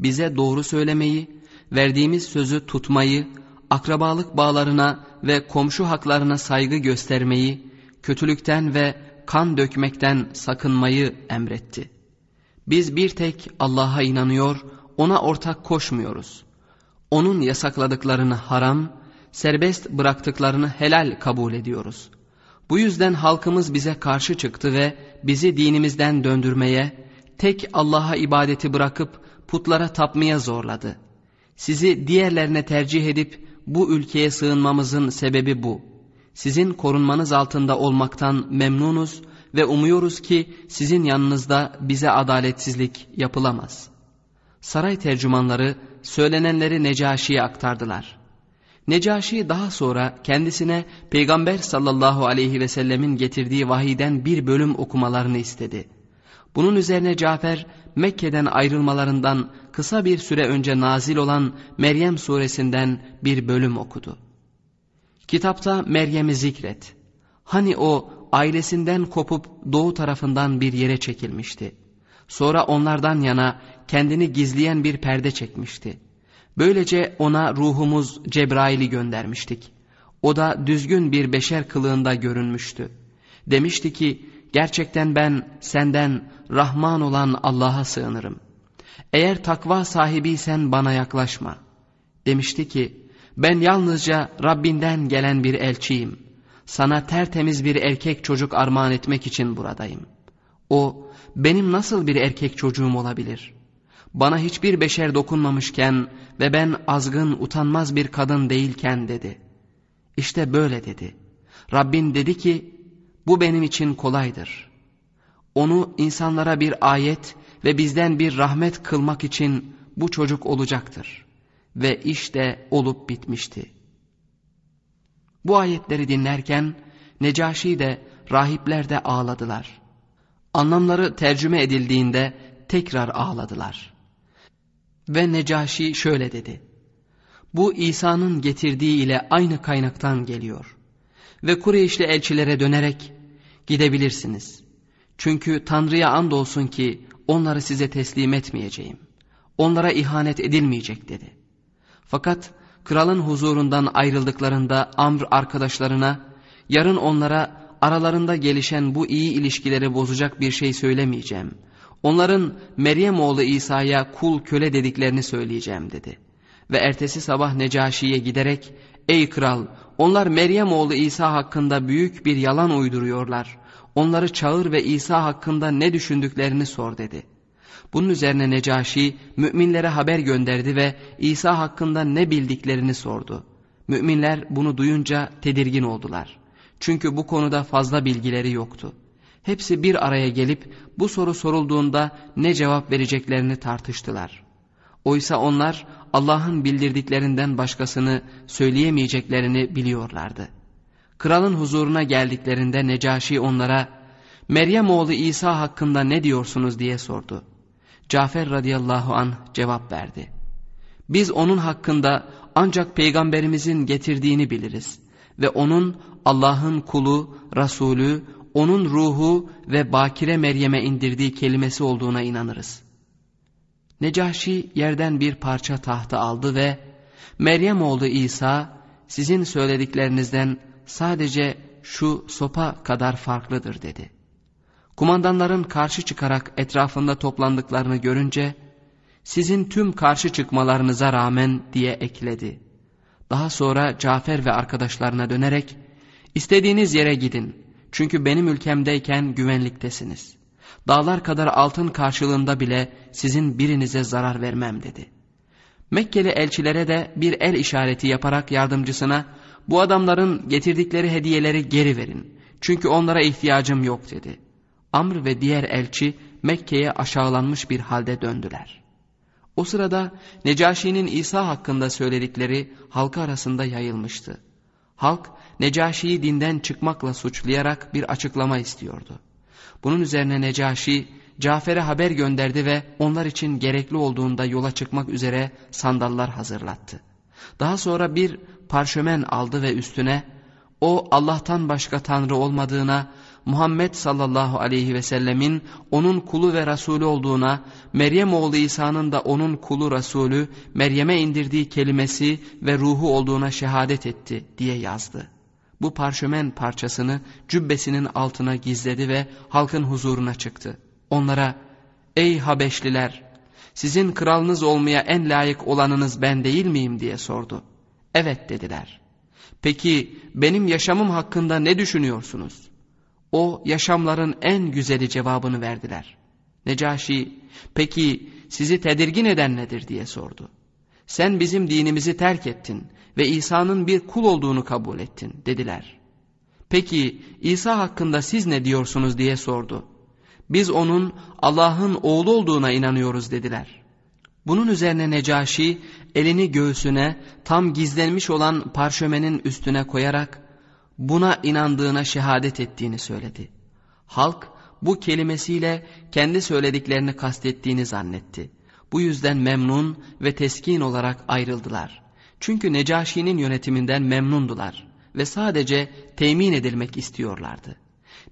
Bize doğru söylemeyi, verdiğimiz sözü tutmayı, akrabalık bağlarına ve komşu haklarına saygı göstermeyi, kötülükten ve kan dökmekten sakınmayı emretti. Biz bir tek Allah'a inanıyor, ona ortak koşmuyoruz. Onun yasakladıklarını haram, serbest bıraktıklarını helal kabul ediyoruz. Bu yüzden halkımız bize karşı çıktı ve bizi dinimizden döndürmeye, tek Allah'a ibadeti bırakıp putlara tapmaya zorladı. Sizi diğerlerine tercih edip bu ülkeye sığınmamızın sebebi bu.'' sizin korunmanız altında olmaktan memnunuz ve umuyoruz ki sizin yanınızda bize adaletsizlik yapılamaz. Saray tercümanları söylenenleri Necaşi'ye aktardılar. Necaşi daha sonra kendisine Peygamber sallallahu aleyhi ve sellemin getirdiği vahiden bir bölüm okumalarını istedi. Bunun üzerine Cafer Mekke'den ayrılmalarından kısa bir süre önce nazil olan Meryem suresinden bir bölüm okudu. Kitapta Meryem'i zikret. Hani o ailesinden kopup doğu tarafından bir yere çekilmişti. Sonra onlardan yana kendini gizleyen bir perde çekmişti. Böylece ona ruhumuz Cebrail'i göndermiştik. O da düzgün bir beşer kılığında görünmüştü. Demişti ki gerçekten ben senden Rahman olan Allah'a sığınırım. Eğer takva sahibiysen bana yaklaşma. Demişti ki ben yalnızca Rabbinden gelen bir elçiyim. Sana tertemiz bir erkek çocuk armağan etmek için buradayım. O benim nasıl bir erkek çocuğum olabilir? Bana hiçbir beşer dokunmamışken ve ben azgın utanmaz bir kadın değilken dedi. İşte böyle dedi. Rabbin dedi ki bu benim için kolaydır. Onu insanlara bir ayet ve bizden bir rahmet kılmak için bu çocuk olacaktır. Ve işte olup bitmişti. Bu ayetleri dinlerken Necaşi de rahipler de ağladılar. Anlamları tercüme edildiğinde tekrar ağladılar. Ve Necaşi şöyle dedi. Bu İsa'nın getirdiği ile aynı kaynaktan geliyor. Ve Kureyşli elçilere dönerek gidebilirsiniz. Çünkü Tanrı'ya andolsun ki onları size teslim etmeyeceğim. Onlara ihanet edilmeyecek dedi. Fakat kralın huzurundan ayrıldıklarında Amr arkadaşlarına yarın onlara aralarında gelişen bu iyi ilişkileri bozacak bir şey söylemeyeceğim. Onların Meryem oğlu İsa'ya kul köle dediklerini söyleyeceğim dedi. Ve ertesi sabah Necaşi'ye giderek ey kral onlar Meryem oğlu İsa hakkında büyük bir yalan uyduruyorlar. Onları çağır ve İsa hakkında ne düşündüklerini sor dedi.'' Bunun üzerine Necaşi müminlere haber gönderdi ve İsa hakkında ne bildiklerini sordu. Müminler bunu duyunca tedirgin oldular. Çünkü bu konuda fazla bilgileri yoktu. Hepsi bir araya gelip bu soru sorulduğunda ne cevap vereceklerini tartıştılar. Oysa onlar Allah'ın bildirdiklerinden başkasını söyleyemeyeceklerini biliyorlardı. Kralın huzuruna geldiklerinde Necaşi onlara Meryem oğlu İsa hakkında ne diyorsunuz diye sordu. Cafer radıyallahu an cevap verdi. Biz onun hakkında ancak peygamberimizin getirdiğini biliriz ve onun Allah'ın kulu, Resulü, onun ruhu ve Bakire Meryem'e indirdiği kelimesi olduğuna inanırız. Necaşi yerden bir parça tahta aldı ve Meryem oğlu İsa sizin söylediklerinizden sadece şu sopa kadar farklıdır dedi. Kumandanların karşı çıkarak etrafında toplandıklarını görünce sizin tüm karşı çıkmalarınıza rağmen diye ekledi. Daha sonra Cafer ve arkadaşlarına dönerek istediğiniz yere gidin çünkü benim ülkemdeyken güvenliktesiniz. Dağlar kadar altın karşılığında bile sizin birinize zarar vermem dedi. Mekkeli elçilere de bir el işareti yaparak yardımcısına bu adamların getirdikleri hediyeleri geri verin. Çünkü onlara ihtiyacım yok dedi. Amr ve diğer elçi Mekke'ye aşağılanmış bir halde döndüler. O sırada Necaşi'nin İsa hakkında söyledikleri halka arasında yayılmıştı. Halk Necaşi'yi dinden çıkmakla suçlayarak bir açıklama istiyordu. Bunun üzerine Necaşi Cafer'e haber gönderdi ve onlar için gerekli olduğunda yola çıkmak üzere sandallar hazırlattı. Daha sonra bir parşömen aldı ve üstüne o Allah'tan başka Tanrı olmadığına Muhammed sallallahu aleyhi ve sellemin onun kulu ve Resulü olduğuna, Meryem oğlu İsa'nın da onun kulu Resulü, Meryem'e indirdiği kelimesi ve ruhu olduğuna şehadet etti diye yazdı. Bu parşömen parçasını cübbesinin altına gizledi ve halkın huzuruna çıktı. Onlara, ey Habeşliler, sizin kralınız olmaya en layık olanınız ben değil miyim diye sordu. Evet dediler. Peki benim yaşamım hakkında ne düşünüyorsunuz? O yaşamların en güzeli cevabını verdiler. Necaşi peki sizi tedirgin eden nedir diye sordu. Sen bizim dinimizi terk ettin ve İsa'nın bir kul olduğunu kabul ettin dediler. Peki İsa hakkında siz ne diyorsunuz diye sordu. Biz onun Allah'ın oğlu olduğuna inanıyoruz dediler. Bunun üzerine Necaşi elini göğsüne tam gizlenmiş olan parşömenin üstüne koyarak buna inandığına şehadet ettiğini söyledi. Halk bu kelimesiyle kendi söylediklerini kastettiğini zannetti. Bu yüzden memnun ve teskin olarak ayrıldılar. Çünkü Necaşi'nin yönetiminden memnundular ve sadece temin edilmek istiyorlardı.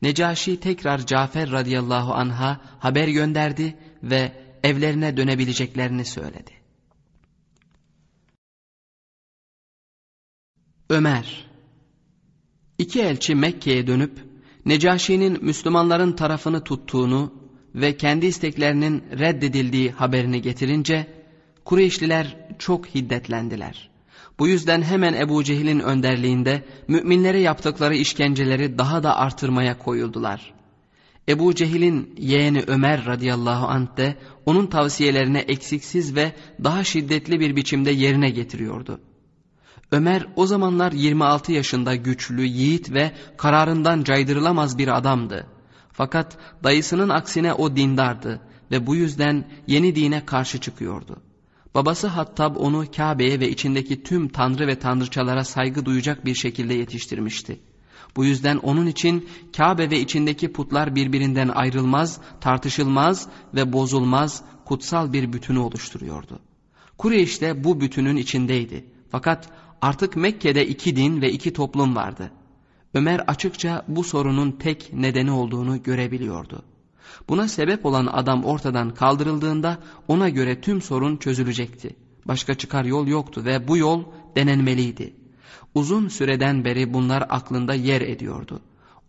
Necaşi tekrar Cafer radıyallahu anha haber gönderdi ve evlerine dönebileceklerini söyledi. Ömer İki elçi Mekke'ye dönüp Necaşi'nin Müslümanların tarafını tuttuğunu ve kendi isteklerinin reddedildiği haberini getirince Kureyşliler çok hiddetlendiler. Bu yüzden hemen Ebu Cehil'in önderliğinde müminlere yaptıkları işkenceleri daha da artırmaya koyuldular. Ebu Cehil'in yeğeni Ömer radıyallahu anh de onun tavsiyelerine eksiksiz ve daha şiddetli bir biçimde yerine getiriyordu. Ömer o zamanlar 26 yaşında güçlü, yiğit ve kararından caydırılamaz bir adamdı. Fakat dayısının aksine o dindardı ve bu yüzden yeni dine karşı çıkıyordu. Babası Hattab onu Kabe'ye ve içindeki tüm tanrı ve tanrıçalara saygı duyacak bir şekilde yetiştirmişti. Bu yüzden onun için Kabe ve içindeki putlar birbirinden ayrılmaz, tartışılmaz ve bozulmaz kutsal bir bütünü oluşturuyordu. Kureyş de bu bütünün içindeydi. Fakat artık Mekke'de iki din ve iki toplum vardı. Ömer açıkça bu sorunun tek nedeni olduğunu görebiliyordu. Buna sebep olan adam ortadan kaldırıldığında ona göre tüm sorun çözülecekti. Başka çıkar yol yoktu ve bu yol denenmeliydi. Uzun süreden beri bunlar aklında yer ediyordu.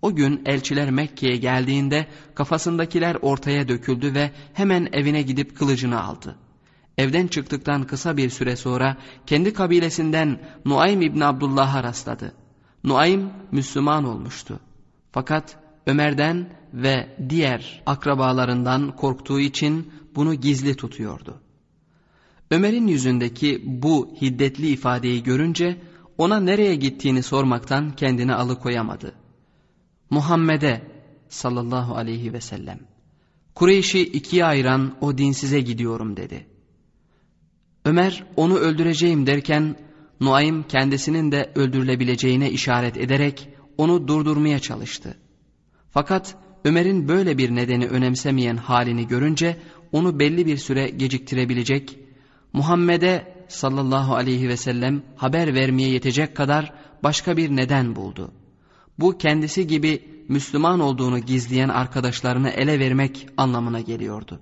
O gün elçiler Mekke'ye geldiğinde kafasındakiler ortaya döküldü ve hemen evine gidip kılıcını aldı. Evden çıktıktan kısa bir süre sonra kendi kabilesinden Nuaym İbni Abdullah'a rastladı. Nuaym Müslüman olmuştu. Fakat Ömer'den ve diğer akrabalarından korktuğu için bunu gizli tutuyordu. Ömer'in yüzündeki bu hiddetli ifadeyi görünce ona nereye gittiğini sormaktan kendini alıkoyamadı. Muhammed'e sallallahu aleyhi ve sellem Kureyş'i ikiye ayıran o dinsize gidiyorum dedi. Ömer onu öldüreceğim derken Nuaym kendisinin de öldürülebileceğine işaret ederek onu durdurmaya çalıştı. Fakat Ömer'in böyle bir nedeni önemsemeyen halini görünce onu belli bir süre geciktirebilecek, Muhammed'e sallallahu aleyhi ve sellem haber vermeye yetecek kadar başka bir neden buldu. Bu kendisi gibi Müslüman olduğunu gizleyen arkadaşlarını ele vermek anlamına geliyordu.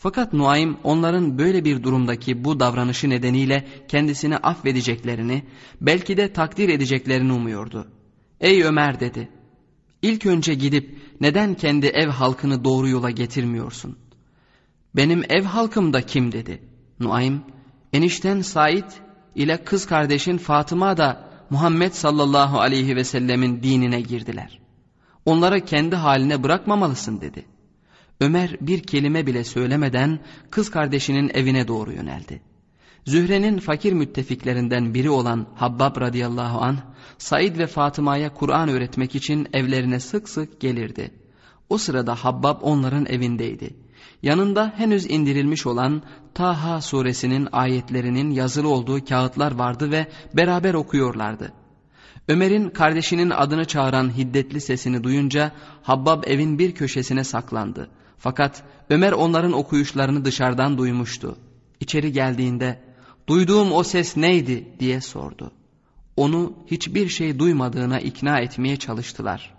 Fakat Nuaym onların böyle bir durumdaki bu davranışı nedeniyle kendisini affedeceklerini, belki de takdir edeceklerini umuyordu. Ey Ömer dedi, İlk önce gidip neden kendi ev halkını doğru yola getirmiyorsun? Benim ev halkım da kim dedi. Nuaym, enişten Said ile kız kardeşin Fatıma da Muhammed sallallahu aleyhi ve sellemin dinine girdiler. Onları kendi haline bırakmamalısın dedi. Ömer bir kelime bile söylemeden kız kardeşinin evine doğru yöneldi. Zühre'nin fakir müttefiklerinden biri olan Habbab radıyallahu anh, Said ve Fatıma'ya Kur'an öğretmek için evlerine sık sık gelirdi. O sırada Habbab onların evindeydi. Yanında henüz indirilmiş olan Taha suresinin ayetlerinin yazılı olduğu kağıtlar vardı ve beraber okuyorlardı. Ömer'in kardeşinin adını çağıran hiddetli sesini duyunca Habbab evin bir köşesine saklandı. Fakat Ömer onların okuyuşlarını dışarıdan duymuştu. İçeri geldiğinde duyduğum o ses neydi diye sordu. Onu hiçbir şey duymadığına ikna etmeye çalıştılar.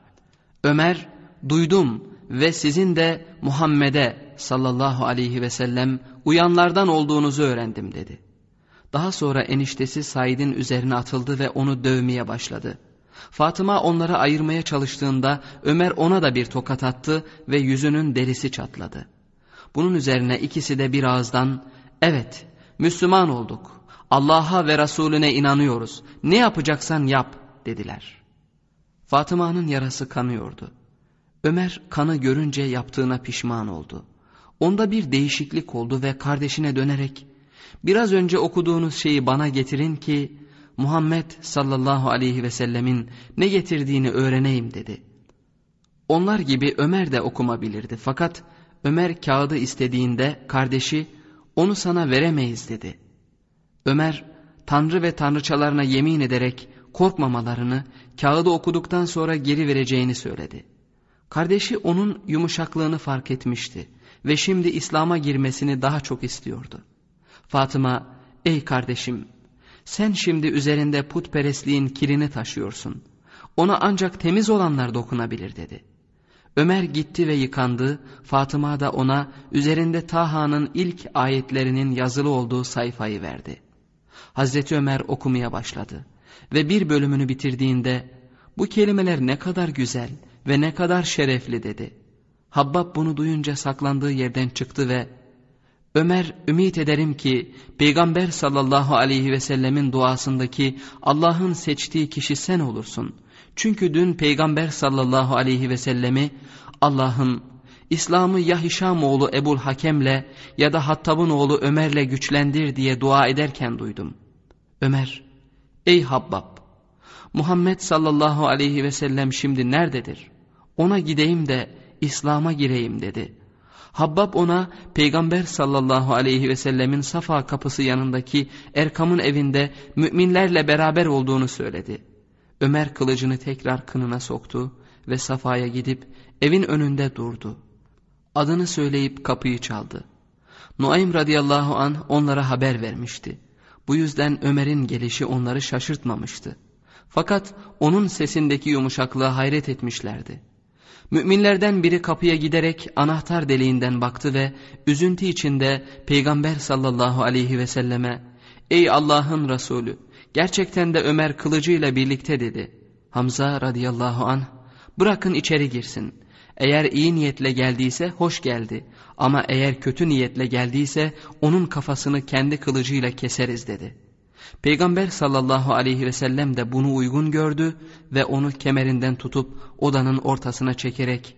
Ömer duydum ve sizin de Muhammed'e sallallahu aleyhi ve sellem uyanlardan olduğunuzu öğrendim dedi. Daha sonra eniştesi Said'in üzerine atıldı ve onu dövmeye başladı. Fatıma onları ayırmaya çalıştığında Ömer ona da bir tokat attı ve yüzünün derisi çatladı. Bunun üzerine ikisi de bir ağızdan evet Müslüman olduk. Allah'a ve Resulüne inanıyoruz. Ne yapacaksan yap dediler. Fatıma'nın yarası kanıyordu. Ömer kanı görünce yaptığına pişman oldu. Onda bir değişiklik oldu ve kardeşine dönerek biraz önce okuduğunuz şeyi bana getirin ki Muhammed sallallahu aleyhi ve sellemin ne getirdiğini öğreneyim dedi. Onlar gibi Ömer de okuma bilirdi fakat Ömer kağıdı istediğinde kardeşi onu sana veremeyiz dedi. Ömer tanrı ve tanrıçalarına yemin ederek korkmamalarını kağıdı okuduktan sonra geri vereceğini söyledi. Kardeşi onun yumuşaklığını fark etmişti ve şimdi İslam'a girmesini daha çok istiyordu. Fatıma, ey kardeşim, sen şimdi üzerinde putperestliğin kirini taşıyorsun. Ona ancak temiz olanlar dokunabilir dedi. Ömer gitti ve yıkandı, Fatıma da ona üzerinde Taha'nın ilk ayetlerinin yazılı olduğu sayfayı verdi. Hazreti Ömer okumaya başladı ve bir bölümünü bitirdiğinde bu kelimeler ne kadar güzel ve ne kadar şerefli dedi. Habbab bunu duyunca saklandığı yerden çıktı ve Ömer ümit ederim ki Peygamber sallallahu aleyhi ve sellemin duasındaki Allah'ın seçtiği kişi sen olursun. Çünkü dün Peygamber sallallahu aleyhi ve sellemi Allah'ım İslam'ı ya oğlu Ebul Hakem'le ya da Hattab'ın oğlu Ömer'le güçlendir diye dua ederken duydum. Ömer, ey Habbab, Muhammed sallallahu aleyhi ve sellem şimdi nerededir? Ona gideyim de İslam'a gireyim dedi. Habbab ona Peygamber sallallahu aleyhi ve sellemin Safa kapısı yanındaki Erkam'ın evinde müminlerle beraber olduğunu söyledi. Ömer kılıcını tekrar kınına soktu ve Safa'ya gidip evin önünde durdu. Adını söyleyip kapıyı çaldı. Nuaym radıyallahu an onlara haber vermişti. Bu yüzden Ömer'in gelişi onları şaşırtmamıştı. Fakat onun sesindeki yumuşaklığa hayret etmişlerdi. Müminlerden biri kapıya giderek anahtar deliğinden baktı ve üzüntü içinde Peygamber sallallahu aleyhi ve selleme ''Ey Allah'ın Resulü gerçekten de Ömer kılıcıyla birlikte'' dedi. Hamza radıyallahu anh ''Bırakın içeri girsin. Eğer iyi niyetle geldiyse hoş geldi ama eğer kötü niyetle geldiyse onun kafasını kendi kılıcıyla keseriz.'' dedi.'' Peygamber sallallahu aleyhi ve sellem de bunu uygun gördü ve onu kemerinden tutup odanın ortasına çekerek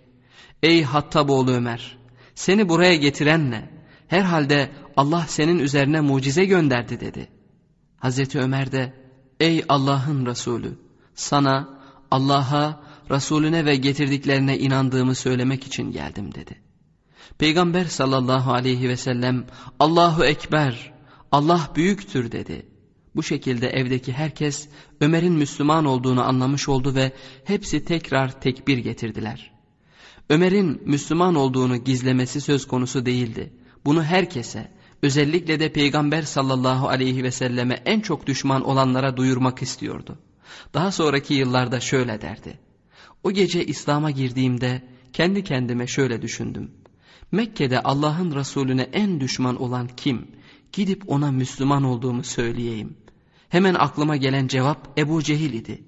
''Ey Hattaboğlu Ömer seni buraya getiren ne? Herhalde Allah senin üzerine mucize gönderdi.'' dedi. Hazreti Ömer de ''Ey Allah'ın Resulü sana Allah'a, Resulüne ve getirdiklerine inandığımı söylemek için geldim.'' dedi. Peygamber sallallahu aleyhi ve sellem Allahu Ekber, Allah büyüktür dedi. Bu şekilde evdeki herkes Ömer'in Müslüman olduğunu anlamış oldu ve hepsi tekrar tekbir getirdiler. Ömer'in Müslüman olduğunu gizlemesi söz konusu değildi. Bunu herkese, özellikle de Peygamber sallallahu aleyhi ve selleme en çok düşman olanlara duyurmak istiyordu. Daha sonraki yıllarda şöyle derdi. O gece İslam'a girdiğimde kendi kendime şöyle düşündüm. Mekke'de Allah'ın Resulüne en düşman olan kim? Gidip ona Müslüman olduğumu söyleyeyim. Hemen aklıma gelen cevap Ebu Cehil idi.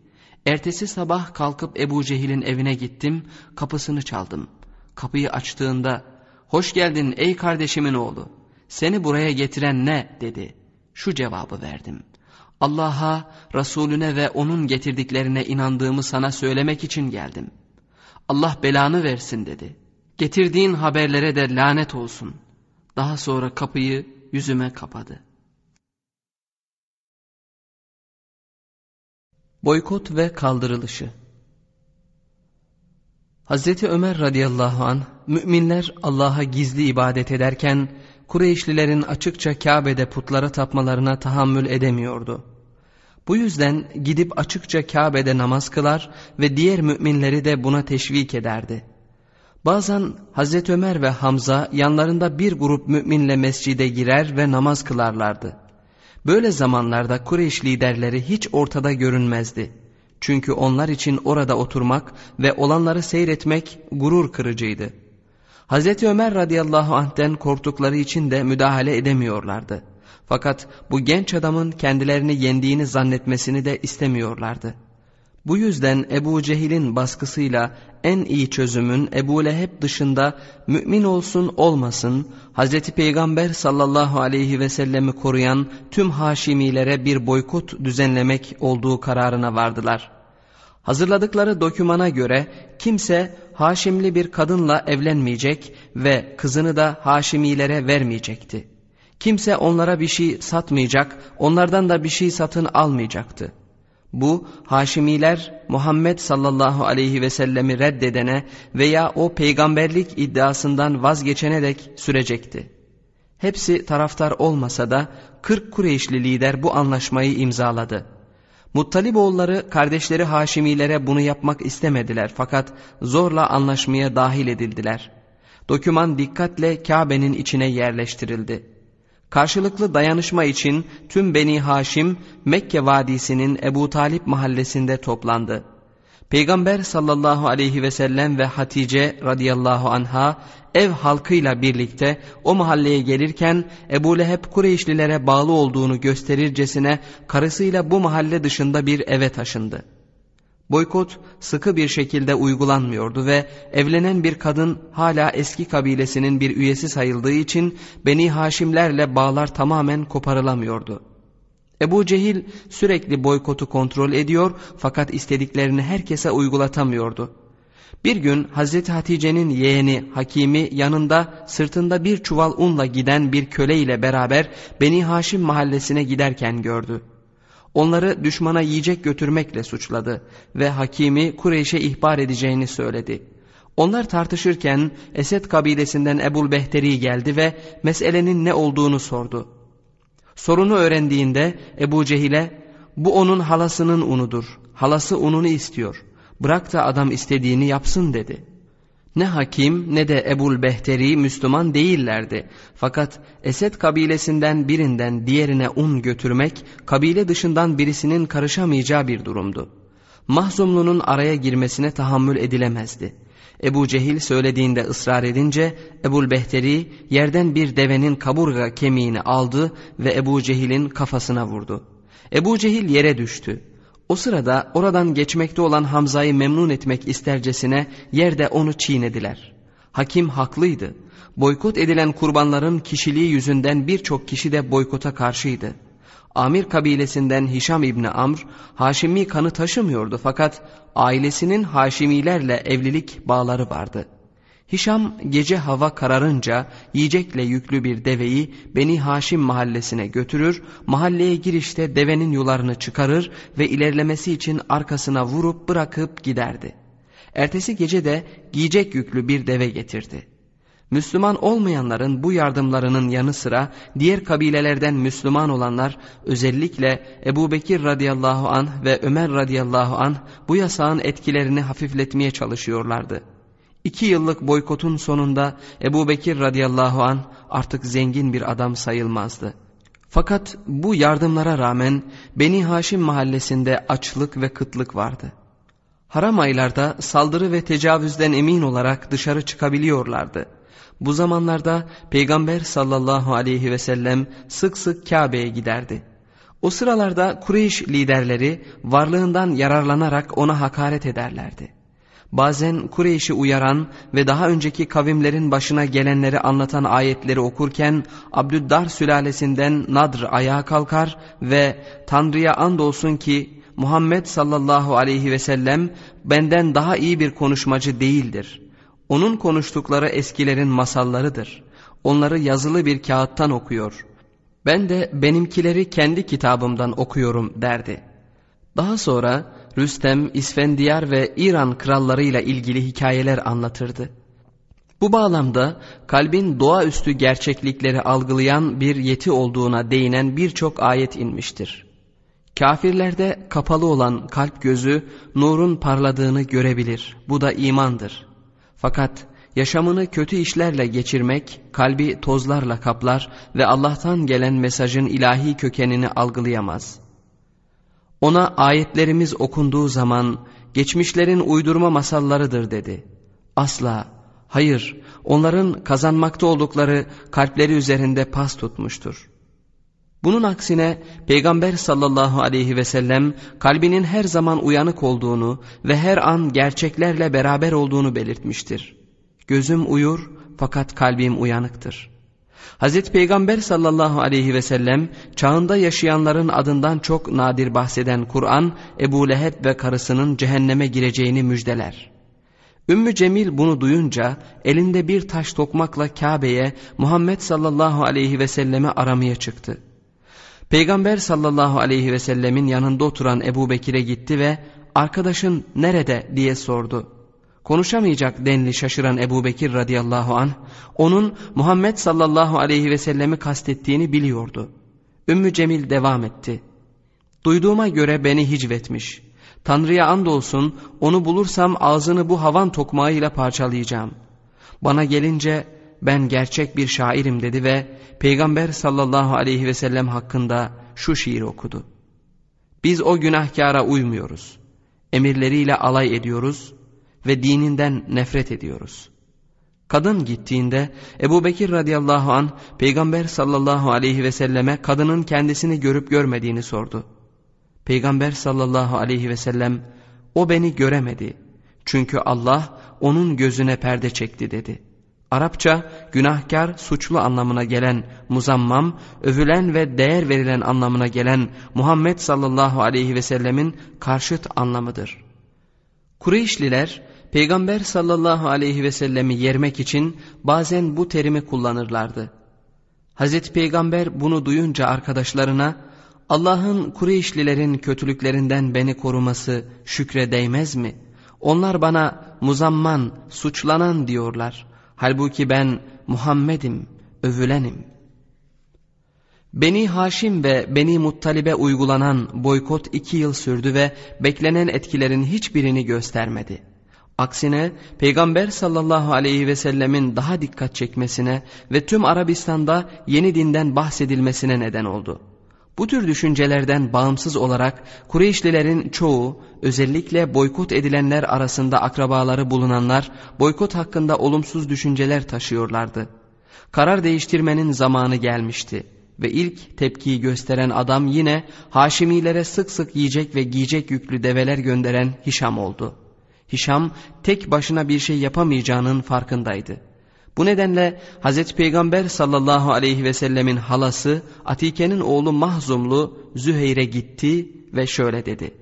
Ertesi sabah kalkıp Ebu Cehil'in evine gittim, kapısını çaldım. Kapıyı açtığında, hoş geldin ey kardeşimin oğlu, seni buraya getiren ne dedi. Şu cevabı verdim. Allah'a, Resulüne ve onun getirdiklerine inandığımı sana söylemek için geldim. Allah belanı versin dedi. Getirdiğin haberlere de lanet olsun. Daha sonra kapıyı yüzüme kapadı.'' Boykot ve kaldırılışı Hazreti Ömer radıyallahu an müminler Allah'a gizli ibadet ederken Kureyşlilerin açıkça Kabe'de putlara tapmalarına tahammül edemiyordu. Bu yüzden gidip açıkça Kabe'de namaz kılar ve diğer müminleri de buna teşvik ederdi. Bazen Hazreti Ömer ve Hamza yanlarında bir grup müminle mescide girer ve namaz kılarlardı. Böyle zamanlarda Kureyş liderleri hiç ortada görünmezdi. Çünkü onlar için orada oturmak ve olanları seyretmek gurur kırıcıydı. Hz. Ömer radıyallahu anh'ten korktukları için de müdahale edemiyorlardı. Fakat bu genç adamın kendilerini yendiğini zannetmesini de istemiyorlardı. Bu yüzden Ebu Cehil'in baskısıyla en iyi çözümün Ebu Leheb dışında mümin olsun olmasın Hz. Peygamber sallallahu aleyhi ve sellemi koruyan tüm Haşimilere bir boykot düzenlemek olduğu kararına vardılar. Hazırladıkları dokümana göre kimse Haşimli bir kadınla evlenmeyecek ve kızını da Haşimilere vermeyecekti. Kimse onlara bir şey satmayacak, onlardan da bir şey satın almayacaktı. Bu Haşimiler Muhammed sallallahu aleyhi ve sellemi reddedene veya o peygamberlik iddiasından vazgeçene dek sürecekti. Hepsi taraftar olmasa da 40 Kureyşli lider bu anlaşmayı imzaladı. Muttaliboğulları kardeşleri Haşimilere bunu yapmak istemediler fakat zorla anlaşmaya dahil edildiler. Doküman dikkatle Kabe'nin içine yerleştirildi. Karşılıklı dayanışma için tüm Beni Haşim Mekke Vadisi'nin Ebu Talip mahallesinde toplandı. Peygamber sallallahu aleyhi ve sellem ve Hatice radıyallahu anha ev halkıyla birlikte o mahalleye gelirken Ebu Leheb Kureyşlilere bağlı olduğunu gösterircesine karısıyla bu mahalle dışında bir eve taşındı. Boykot sıkı bir şekilde uygulanmıyordu ve evlenen bir kadın hala eski kabilesinin bir üyesi sayıldığı için Beni Haşimlerle bağlar tamamen koparılamıyordu. Ebu Cehil sürekli boykotu kontrol ediyor fakat istediklerini herkese uygulatamıyordu. Bir gün Hazreti Hatice'nin yeğeni Hakimi yanında sırtında bir çuval unla giden bir köle ile beraber Beni Haşim mahallesine giderken gördü. Onları düşmana yiyecek götürmekle suçladı ve Hakimi Kureyş'e ihbar edeceğini söyledi. Onlar tartışırken Esed kabilesinden Ebul Behteri geldi ve meselenin ne olduğunu sordu. Sorunu öğrendiğinde Ebu Cehil'e bu onun halasının unudur. Halası ununu istiyor. Bırak da adam istediğini yapsın dedi. Ne Hakim ne de Ebul Behteri Müslüman değillerdi. Fakat Esed kabilesinden birinden diğerine un götürmek kabile dışından birisinin karışamayacağı bir durumdu. Mahzumlunun araya girmesine tahammül edilemezdi. Ebu Cehil söylediğinde ısrar edince Ebul Behteri yerden bir devenin kaburga kemiğini aldı ve Ebu Cehil'in kafasına vurdu. Ebu Cehil yere düştü. O sırada oradan geçmekte olan Hamza'yı memnun etmek istercesine yerde onu çiğnediler. Hakim haklıydı. Boykot edilen kurbanların kişiliği yüzünden birçok kişi de boykota karşıydı. Amir kabilesinden Hişam İbni Amr, Haşimi kanı taşımıyordu fakat ailesinin Haşimilerle evlilik bağları vardı. Hişam gece hava kararınca yiyecekle yüklü bir deveyi Beni Haşim mahallesine götürür, mahalleye girişte devenin yularını çıkarır ve ilerlemesi için arkasına vurup bırakıp giderdi. Ertesi gece de giyecek yüklü bir deve getirdi. Müslüman olmayanların bu yardımlarının yanı sıra diğer kabilelerden Müslüman olanlar özellikle Ebu Bekir radıyallahu anh ve Ömer radıyallahu anh bu yasağın etkilerini hafifletmeye çalışıyorlardı. İki yıllık boykotun sonunda Ebu Bekir radıyallahu an artık zengin bir adam sayılmazdı. Fakat bu yardımlara rağmen Beni Haşim mahallesinde açlık ve kıtlık vardı. Haram aylarda saldırı ve tecavüzden emin olarak dışarı çıkabiliyorlardı. Bu zamanlarda Peygamber sallallahu aleyhi ve sellem sık sık Kabe'ye giderdi. O sıralarda Kureyş liderleri varlığından yararlanarak ona hakaret ederlerdi. Bazen Kureyş'i uyaran ve daha önceki kavimlerin başına gelenleri anlatan ayetleri okurken Abdüddar sülalesinden Nadr ayağa kalkar ve Tanrı'ya andolsun ki Muhammed sallallahu aleyhi ve sellem benden daha iyi bir konuşmacı değildir. Onun konuştukları eskilerin masallarıdır. Onları yazılı bir kağıttan okuyor. Ben de benimkileri kendi kitabımdan okuyorum derdi. Daha sonra Rüstem, İsfendiyar ve İran krallarıyla ilgili hikayeler anlatırdı. Bu bağlamda kalbin doğaüstü gerçeklikleri algılayan bir yeti olduğuna değinen birçok ayet inmiştir. Kafirlerde kapalı olan kalp gözü nurun parladığını görebilir. Bu da imandır. Fakat yaşamını kötü işlerle geçirmek kalbi tozlarla kaplar ve Allah'tan gelen mesajın ilahi kökenini algılayamaz. Ona ayetlerimiz okunduğu zaman geçmişlerin uydurma masallarıdır dedi. Asla, hayır onların kazanmakta oldukları kalpleri üzerinde pas tutmuştur. Bunun aksine Peygamber sallallahu aleyhi ve sellem kalbinin her zaman uyanık olduğunu ve her an gerçeklerle beraber olduğunu belirtmiştir. Gözüm uyur fakat kalbim uyanıktır. Hazreti Peygamber sallallahu aleyhi ve sellem çağında yaşayanların adından çok nadir bahseden Kur'an Ebu Leheb ve karısının cehenneme gireceğini müjdeler. Ümmü Cemil bunu duyunca elinde bir taş tokmakla Kabe'ye Muhammed sallallahu aleyhi ve selleme aramaya çıktı. Peygamber sallallahu aleyhi ve sellemin yanında oturan Ebu Bekir'e gitti ve arkadaşın nerede diye sordu. Konuşamayacak denli şaşıran Ebu Bekir radıyallahu anh, onun Muhammed sallallahu aleyhi ve sellemi kastettiğini biliyordu. Ümmü Cemil devam etti. Duyduğuma göre beni hicvetmiş. Tanrı'ya andolsun onu bulursam ağzını bu havan tokmağıyla parçalayacağım. Bana gelince ben gerçek bir şairim dedi ve Peygamber sallallahu aleyhi ve sellem hakkında şu şiir okudu. Biz o günahkara uymuyoruz. Emirleriyle alay ediyoruz ve dininden nefret ediyoruz. Kadın gittiğinde Ebu Bekir radıyallahu an Peygamber sallallahu aleyhi ve selleme kadının kendisini görüp görmediğini sordu. Peygamber sallallahu aleyhi ve sellem o beni göremedi. Çünkü Allah onun gözüne perde çekti dedi.'' Arapça günahkar, suçlu anlamına gelen muzammam, övülen ve değer verilen anlamına gelen Muhammed sallallahu aleyhi ve sellemin karşıt anlamıdır. Kureyşliler Peygamber sallallahu aleyhi ve sellemi yermek için bazen bu terimi kullanırlardı. Hazreti Peygamber bunu duyunca arkadaşlarına Allah'ın Kureyşlilerin kötülüklerinden beni koruması şükre değmez mi? Onlar bana muzamman, suçlanan diyorlar.'' Halbuki ben Muhammed'im, övülenim. Beni Haşim ve Beni Muttalib'e uygulanan boykot iki yıl sürdü ve beklenen etkilerin hiçbirini göstermedi. Aksine Peygamber sallallahu aleyhi ve sellemin daha dikkat çekmesine ve tüm Arabistan'da yeni dinden bahsedilmesine neden oldu. Bu tür düşüncelerden bağımsız olarak Kureyşlilerin çoğu özellikle boykot edilenler arasında akrabaları bulunanlar boykot hakkında olumsuz düşünceler taşıyorlardı. Karar değiştirmenin zamanı gelmişti ve ilk tepkiyi gösteren adam yine Haşimilere sık sık yiyecek ve giyecek yüklü develer gönderen Hişam oldu. Hişam tek başına bir şey yapamayacağının farkındaydı. Bu nedenle Hz. Peygamber sallallahu aleyhi ve sellemin halası Atike'nin oğlu Mahzumlu Züheyr'e gitti ve şöyle dedi.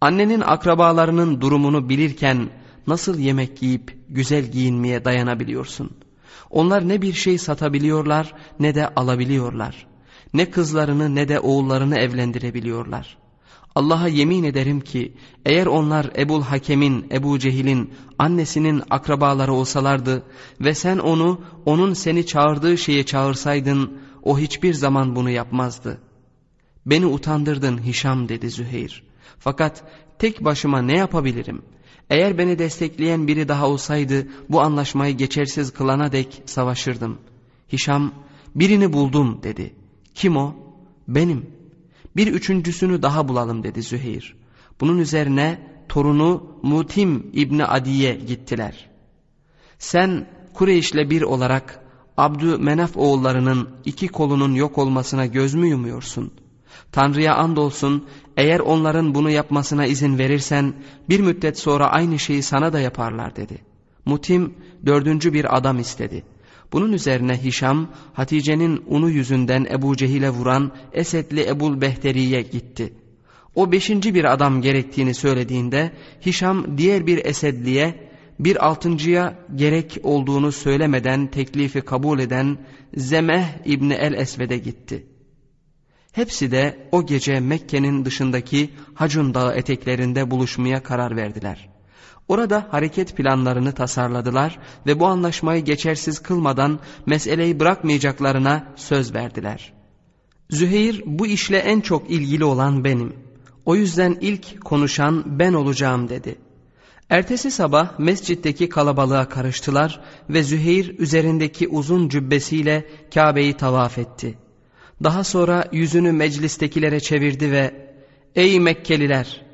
Annenin akrabalarının durumunu bilirken nasıl yemek yiyip güzel giyinmeye dayanabiliyorsun? Onlar ne bir şey satabiliyorlar ne de alabiliyorlar. Ne kızlarını ne de oğullarını evlendirebiliyorlar. Allah'a yemin ederim ki eğer onlar Ebul Hakem'in, Ebu Cehil'in annesinin akrabaları olsalardı ve sen onu onun seni çağırdığı şeye çağırsaydın o hiçbir zaman bunu yapmazdı. Beni utandırdın Hişam dedi Züheyr. Fakat tek başıma ne yapabilirim? Eğer beni destekleyen biri daha olsaydı bu anlaşmayı geçersiz kılana dek savaşırdım. Hişam birini buldum dedi. Kim o? Benim. Bir üçüncüsünü daha bulalım dedi Züheyr. Bunun üzerine torunu Mutim İbni Adi'ye gittiler. Sen Kureyş'le bir olarak Abdü Menaf oğullarının iki kolunun yok olmasına göz mü yumuyorsun? Tanrı'ya andolsun eğer onların bunu yapmasına izin verirsen bir müddet sonra aynı şeyi sana da yaparlar dedi. Mutim dördüncü bir adam istedi. Bunun üzerine Hişam Hatice'nin unu yüzünden Ebu Cehil'e vuran Esedli Ebul Behteri'ye gitti. O beşinci bir adam gerektiğini söylediğinde Hişam diğer bir Esedli'ye bir altıncıya gerek olduğunu söylemeden teklifi kabul eden Zemeh İbni El Esved'e gitti. Hepsi de o gece Mekke'nin dışındaki Hacun Dağı eteklerinde buluşmaya karar verdiler.'' Orada hareket planlarını tasarladılar ve bu anlaşmayı geçersiz kılmadan meseleyi bırakmayacaklarına söz verdiler. Züheyr bu işle en çok ilgili olan benim. O yüzden ilk konuşan ben olacağım dedi. Ertesi sabah mescitteki kalabalığa karıştılar ve Züheyr üzerindeki uzun cübbesiyle Kabe'yi tavaf etti. Daha sonra yüzünü meclistekilere çevirdi ve ''Ey Mekkeliler!''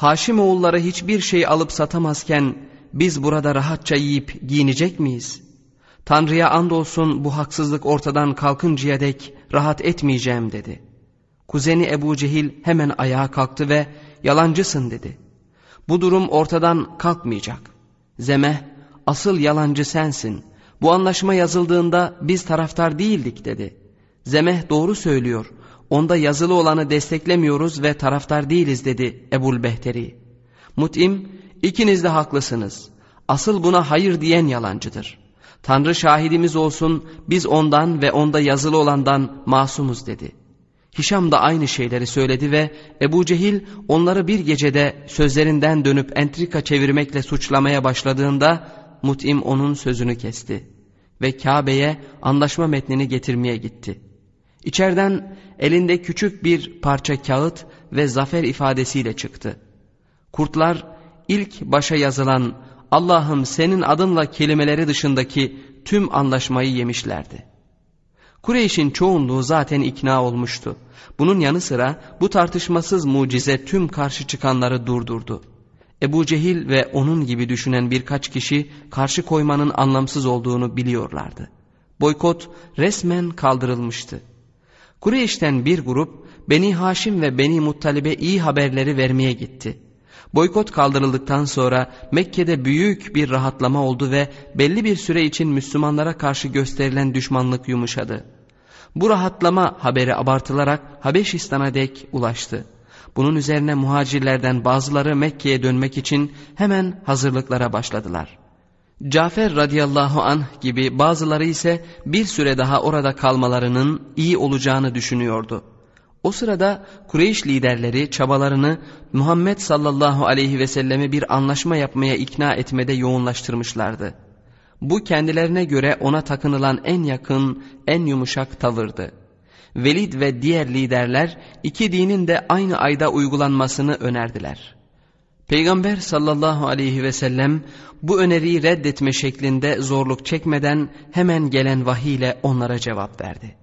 Haşim oğulları hiçbir şey alıp satamazken biz burada rahatça yiyip giyinecek miyiz? Tanrı'ya andolsun bu haksızlık ortadan kalkıncaya dek rahat etmeyeceğim dedi. Kuzeni Ebu Cehil hemen ayağa kalktı ve yalancısın dedi. Bu durum ortadan kalkmayacak. Zemeh asıl yalancı sensin. Bu anlaşma yazıldığında biz taraftar değildik dedi. Zemeh doğru söylüyor. Onda yazılı olanı desteklemiyoruz ve taraftar değiliz dedi Ebul Behteri. Mut'im ikiniz de haklısınız. Asıl buna hayır diyen yalancıdır. Tanrı şahidimiz olsun biz ondan ve onda yazılı olandan masumuz dedi. Hişam da aynı şeyleri söyledi ve Ebu Cehil onları bir gecede sözlerinden dönüp entrika çevirmekle suçlamaya başladığında Mut'im onun sözünü kesti ve Kabe'ye anlaşma metnini getirmeye gitti. İçeriden elinde küçük bir parça kağıt ve zafer ifadesiyle çıktı. Kurtlar ilk başa yazılan Allah'ım senin adınla kelimeleri dışındaki tüm anlaşmayı yemişlerdi. Kureyş'in çoğunluğu zaten ikna olmuştu. Bunun yanı sıra bu tartışmasız mucize tüm karşı çıkanları durdurdu. Ebu Cehil ve onun gibi düşünen birkaç kişi karşı koymanın anlamsız olduğunu biliyorlardı. Boykot resmen kaldırılmıştı. Kureyş'ten bir grup Beni Haşim ve Beni Muttalib'e iyi haberleri vermeye gitti. Boykot kaldırıldıktan sonra Mekke'de büyük bir rahatlama oldu ve belli bir süre için Müslümanlara karşı gösterilen düşmanlık yumuşadı. Bu rahatlama haberi abartılarak Habeşistan'a dek ulaştı. Bunun üzerine muhacirlerden bazıları Mekke'ye dönmek için hemen hazırlıklara başladılar. Cafer radıyallahu anh gibi bazıları ise bir süre daha orada kalmalarının iyi olacağını düşünüyordu. O sırada Kureyş liderleri çabalarını Muhammed sallallahu aleyhi ve selleme bir anlaşma yapmaya ikna etmede yoğunlaştırmışlardı. Bu kendilerine göre ona takınılan en yakın, en yumuşak tavırdı. Velid ve diğer liderler iki dinin de aynı ayda uygulanmasını önerdiler. Peygamber sallallahu aleyhi ve sellem bu öneriyi reddetme şeklinde zorluk çekmeden hemen gelen vahiy ile onlara cevap verdi.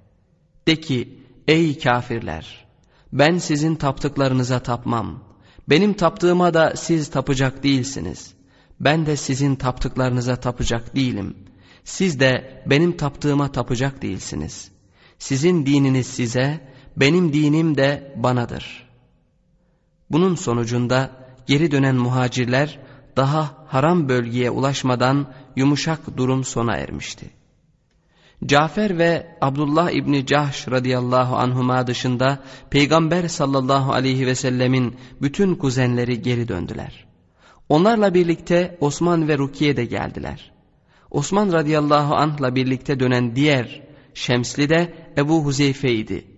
De ki ey kafirler ben sizin taptıklarınıza tapmam. Benim taptığıma da siz tapacak değilsiniz. Ben de sizin taptıklarınıza tapacak değilim. Siz de benim taptığıma tapacak değilsiniz.'' Sizin dininiz size, benim dinim de banadır. Bunun sonucunda geri dönen muhacirler daha haram bölgeye ulaşmadan yumuşak durum sona ermişti. Cafer ve Abdullah İbni Cahş radıyallahu anhuma dışında Peygamber sallallahu aleyhi ve sellemin bütün kuzenleri geri döndüler. Onlarla birlikte Osman ve Rukiye de geldiler. Osman radıyallahu anh'la birlikte dönen diğer Şemsli de Ebu Huzeyfe idi.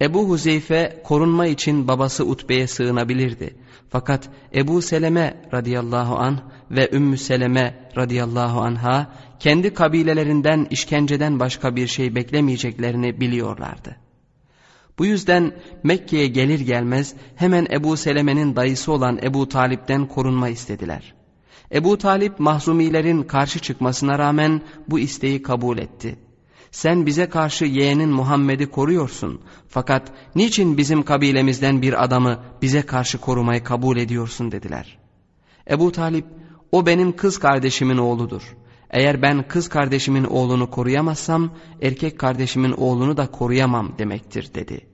Ebu Huzeyfe korunma için babası Utbe'ye sığınabilirdi. Fakat Ebu Seleme radıyallahu anh ve Ümmü Seleme radıyallahu anha kendi kabilelerinden işkenceden başka bir şey beklemeyeceklerini biliyorlardı. Bu yüzden Mekke'ye gelir gelmez hemen Ebu Seleme'nin dayısı olan Ebu Talip'ten korunma istediler. Ebu Talip mahzumilerin karşı çıkmasına rağmen bu isteği kabul etti. Sen bize karşı yeğenin Muhammed'i koruyorsun. Fakat niçin bizim kabilemizden bir adamı bize karşı korumayı kabul ediyorsun dediler. Ebu Talip o benim kız kardeşimin oğludur. Eğer ben kız kardeşimin oğlunu koruyamazsam erkek kardeşimin oğlunu da koruyamam demektir dedi.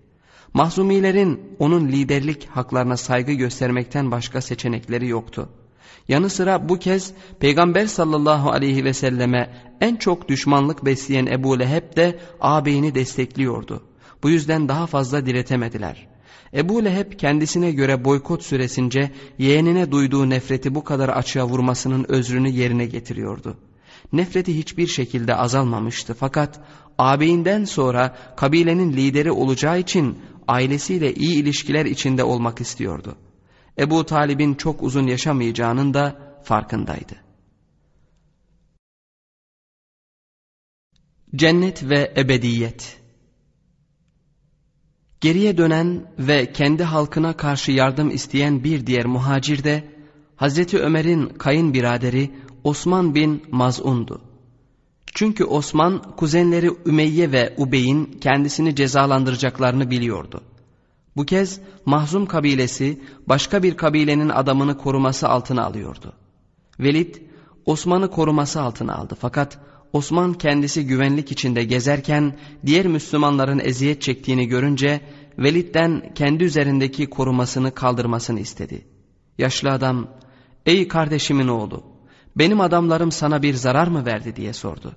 Mahzumilerin onun liderlik haklarına saygı göstermekten başka seçenekleri yoktu. Yanı sıra bu kez Peygamber sallallahu aleyhi ve selleme en çok düşmanlık besleyen Ebu Leheb de ağabeyini destekliyordu. Bu yüzden daha fazla diretemediler. Ebu Leheb kendisine göre boykot süresince yeğenine duyduğu nefreti bu kadar açığa vurmasının özrünü yerine getiriyordu. Nefreti hiçbir şekilde azalmamıştı fakat ağabeyinden sonra kabilenin lideri olacağı için ailesiyle iyi ilişkiler içinde olmak istiyordu. Ebu Talib'in çok uzun yaşamayacağının da farkındaydı. Cennet ve ebediyet Geriye dönen ve kendi halkına karşı yardım isteyen bir diğer muhacir de Hazreti Ömer'in kayınbiraderi Osman bin Maz'undu. Çünkü Osman kuzenleri Ümeyye ve Ubey'in kendisini cezalandıracaklarını biliyordu. Bu kez Mahzum kabilesi başka bir kabilenin adamını koruması altına alıyordu. Velid Osman'ı koruması altına aldı fakat Osman kendisi güvenlik içinde gezerken diğer Müslümanların eziyet çektiğini görünce Velid'den kendi üzerindeki korumasını kaldırmasını istedi. Yaşlı adam ''Ey kardeşimin oğlu benim adamlarım sana bir zarar mı verdi?'' diye sordu.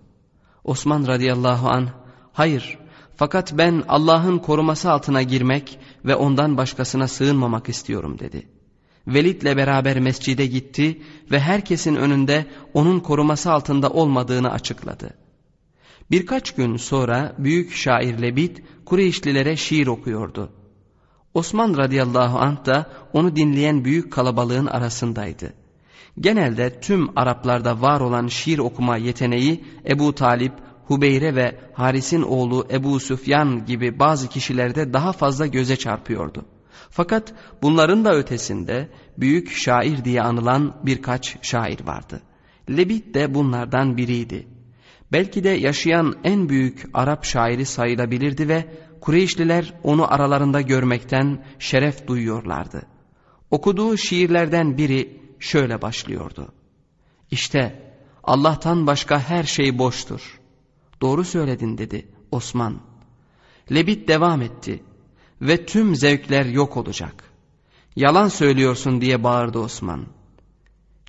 Osman radıyallahu an ''Hayır fakat ben Allah'ın koruması altına girmek ve ondan başkasına sığınmamak istiyorum dedi. Velid'le beraber mescide gitti ve herkesin önünde onun koruması altında olmadığını açıkladı. Birkaç gün sonra büyük şair Lebit Kureyşlilere şiir okuyordu. Osman radıyallahu anh da onu dinleyen büyük kalabalığın arasındaydı. Genelde tüm Araplarda var olan şiir okuma yeteneği Ebu Talip, Hubeyre ve Haris'in oğlu Ebu Süfyan gibi bazı kişilerde daha fazla göze çarpıyordu. Fakat bunların da ötesinde büyük şair diye anılan birkaç şair vardı. Lebit de bunlardan biriydi. Belki de yaşayan en büyük Arap şairi sayılabilirdi ve Kureyşliler onu aralarında görmekten şeref duyuyorlardı. Okuduğu şiirlerden biri şöyle başlıyordu. İşte Allah'tan başka her şey boştur. Doğru söyledin dedi Osman. Lebit devam etti ve tüm zevkler yok olacak. Yalan söylüyorsun diye bağırdı Osman.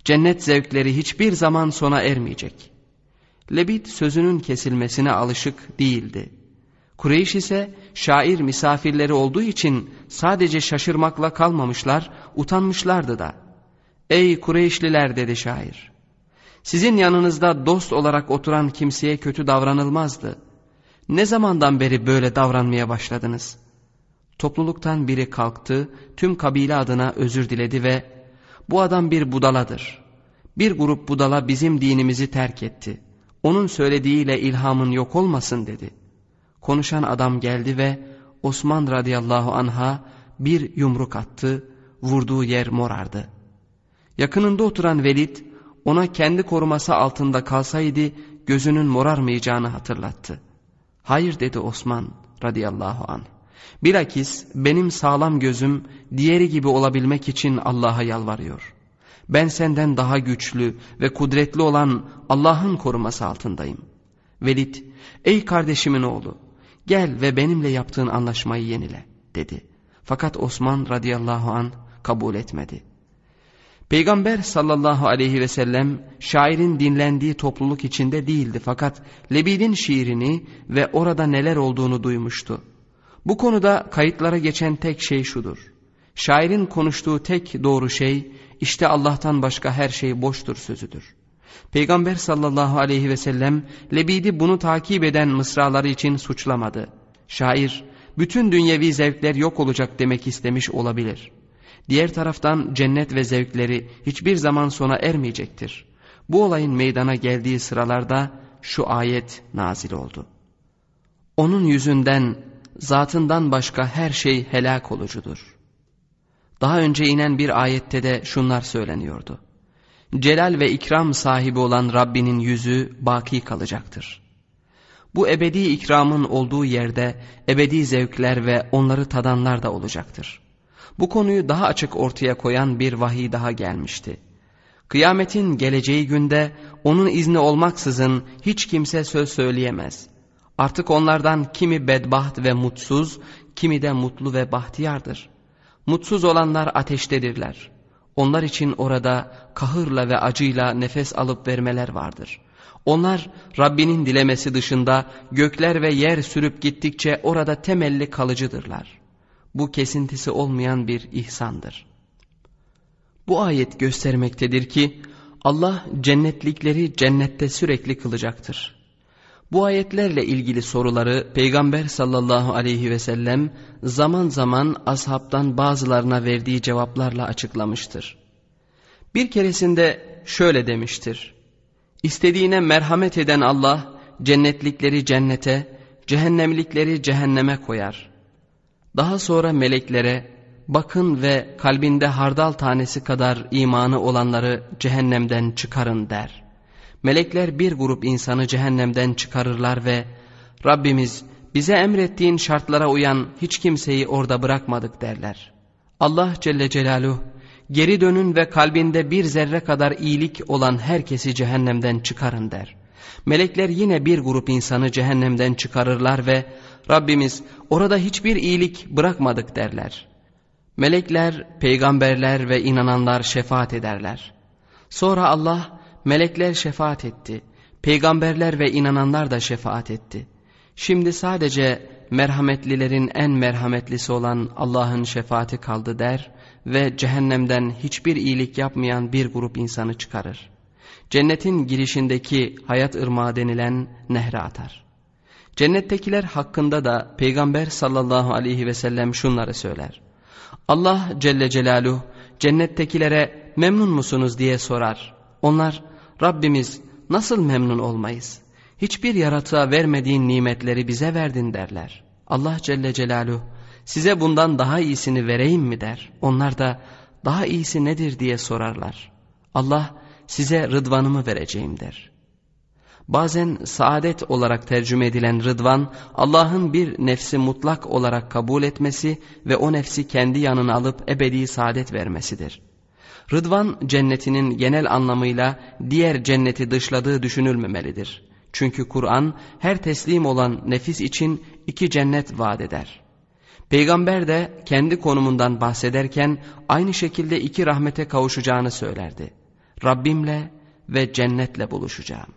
Cennet zevkleri hiçbir zaman sona ermeyecek. Lebit sözünün kesilmesine alışık değildi. Kureyş ise şair misafirleri olduğu için sadece şaşırmakla kalmamışlar, utanmışlardı da. Ey Kureyşliler dedi şair. Sizin yanınızda dost olarak oturan kimseye kötü davranılmazdı. Ne zamandan beri böyle davranmaya başladınız? Topluluktan biri kalktı, tüm kabile adına özür diledi ve bu adam bir budaladır. Bir grup budala bizim dinimizi terk etti. Onun söylediğiyle ilhamın yok olmasın dedi. Konuşan adam geldi ve Osman radıyallahu anha bir yumruk attı, vurduğu yer morardı. Yakınında oturan Velid ona kendi koruması altında kalsaydı gözünün morarmayacağını hatırlattı. Hayır dedi Osman radıyallahu anh. Bilakis benim sağlam gözüm diğeri gibi olabilmek için Allah'a yalvarıyor. Ben senden daha güçlü ve kudretli olan Allah'ın koruması altındayım. Velid, ey kardeşimin oğlu, gel ve benimle yaptığın anlaşmayı yenile, dedi. Fakat Osman radıyallahu an kabul etmedi. Peygamber sallallahu aleyhi ve sellem şairin dinlendiği topluluk içinde değildi fakat Lebid'in şiirini ve orada neler olduğunu duymuştu. Bu konuda kayıtlara geçen tek şey şudur. Şairin konuştuğu tek doğru şey işte Allah'tan başka her şey boştur sözüdür. Peygamber sallallahu aleyhi ve sellem Lebid'i bunu takip eden mısraları için suçlamadı. Şair bütün dünyevi zevkler yok olacak demek istemiş olabilir. Diğer taraftan cennet ve zevkleri hiçbir zaman sona ermeyecektir. Bu olayın meydana geldiği sıralarda şu ayet nazil oldu. Onun yüzünden zatından başka her şey helak olucudur. Daha önce inen bir ayette de şunlar söyleniyordu. Celal ve ikram sahibi olan Rabbinin yüzü baki kalacaktır. Bu ebedi ikramın olduğu yerde ebedi zevkler ve onları tadanlar da olacaktır. Bu konuyu daha açık ortaya koyan bir vahiy daha gelmişti. Kıyametin geleceği günde onun izni olmaksızın hiç kimse söz söyleyemez. Artık onlardan kimi bedbaht ve mutsuz, kimi de mutlu ve bahtiyardır. Mutsuz olanlar ateştedirler. Onlar için orada kahırla ve acıyla nefes alıp vermeler vardır. Onlar Rabbinin dilemesi dışında gökler ve yer sürüp gittikçe orada temelli kalıcıdırlar. Bu kesintisi olmayan bir ihsandır. Bu ayet göstermektedir ki Allah cennetlikleri cennette sürekli kılacaktır. Bu ayetlerle ilgili soruları Peygamber sallallahu aleyhi ve sellem zaman zaman ashabtan bazılarına verdiği cevaplarla açıklamıştır. Bir keresinde şöyle demiştir. İstediğine merhamet eden Allah cennetlikleri cennete, cehennemlikleri cehenneme koyar. Daha sonra meleklere bakın ve kalbinde hardal tanesi kadar imanı olanları cehennemden çıkarın der. Melekler bir grup insanı cehennemden çıkarırlar ve Rabbimiz bize emrettiğin şartlara uyan hiç kimseyi orada bırakmadık derler. Allah Celle Celaluhu geri dönün ve kalbinde bir zerre kadar iyilik olan herkesi cehennemden çıkarın der. Melekler yine bir grup insanı cehennemden çıkarırlar ve Rabbimiz orada hiçbir iyilik bırakmadık derler. Melekler, peygamberler ve inananlar şefaat ederler. Sonra Allah melekler şefaat etti. Peygamberler ve inananlar da şefaat etti. Şimdi sadece merhametlilerin en merhametlisi olan Allah'ın şefaati kaldı der ve cehennemden hiçbir iyilik yapmayan bir grup insanı çıkarır. Cennetin girişindeki hayat ırmağı denilen nehre atar. Cennettekiler hakkında da Peygamber sallallahu aleyhi ve sellem şunları söyler. Allah Celle Celaluhu cennettekilere memnun musunuz diye sorar. Onlar Rabbimiz nasıl memnun olmayız? Hiçbir yaratığa vermediğin nimetleri bize verdin derler. Allah Celle Celaluhu size bundan daha iyisini vereyim mi der. Onlar da daha iyisi nedir diye sorarlar. Allah size rıdvanımı vereceğim der. Bazen saadet olarak tercüme edilen rıdvan, Allah'ın bir nefsi mutlak olarak kabul etmesi ve o nefsi kendi yanına alıp ebedi saadet vermesidir. Rıdvan cennetinin genel anlamıyla diğer cenneti dışladığı düşünülmemelidir. Çünkü Kur'an her teslim olan nefis için iki cennet vaat eder. Peygamber de kendi konumundan bahsederken aynı şekilde iki rahmete kavuşacağını söylerdi. Rabbimle ve cennetle buluşacağım.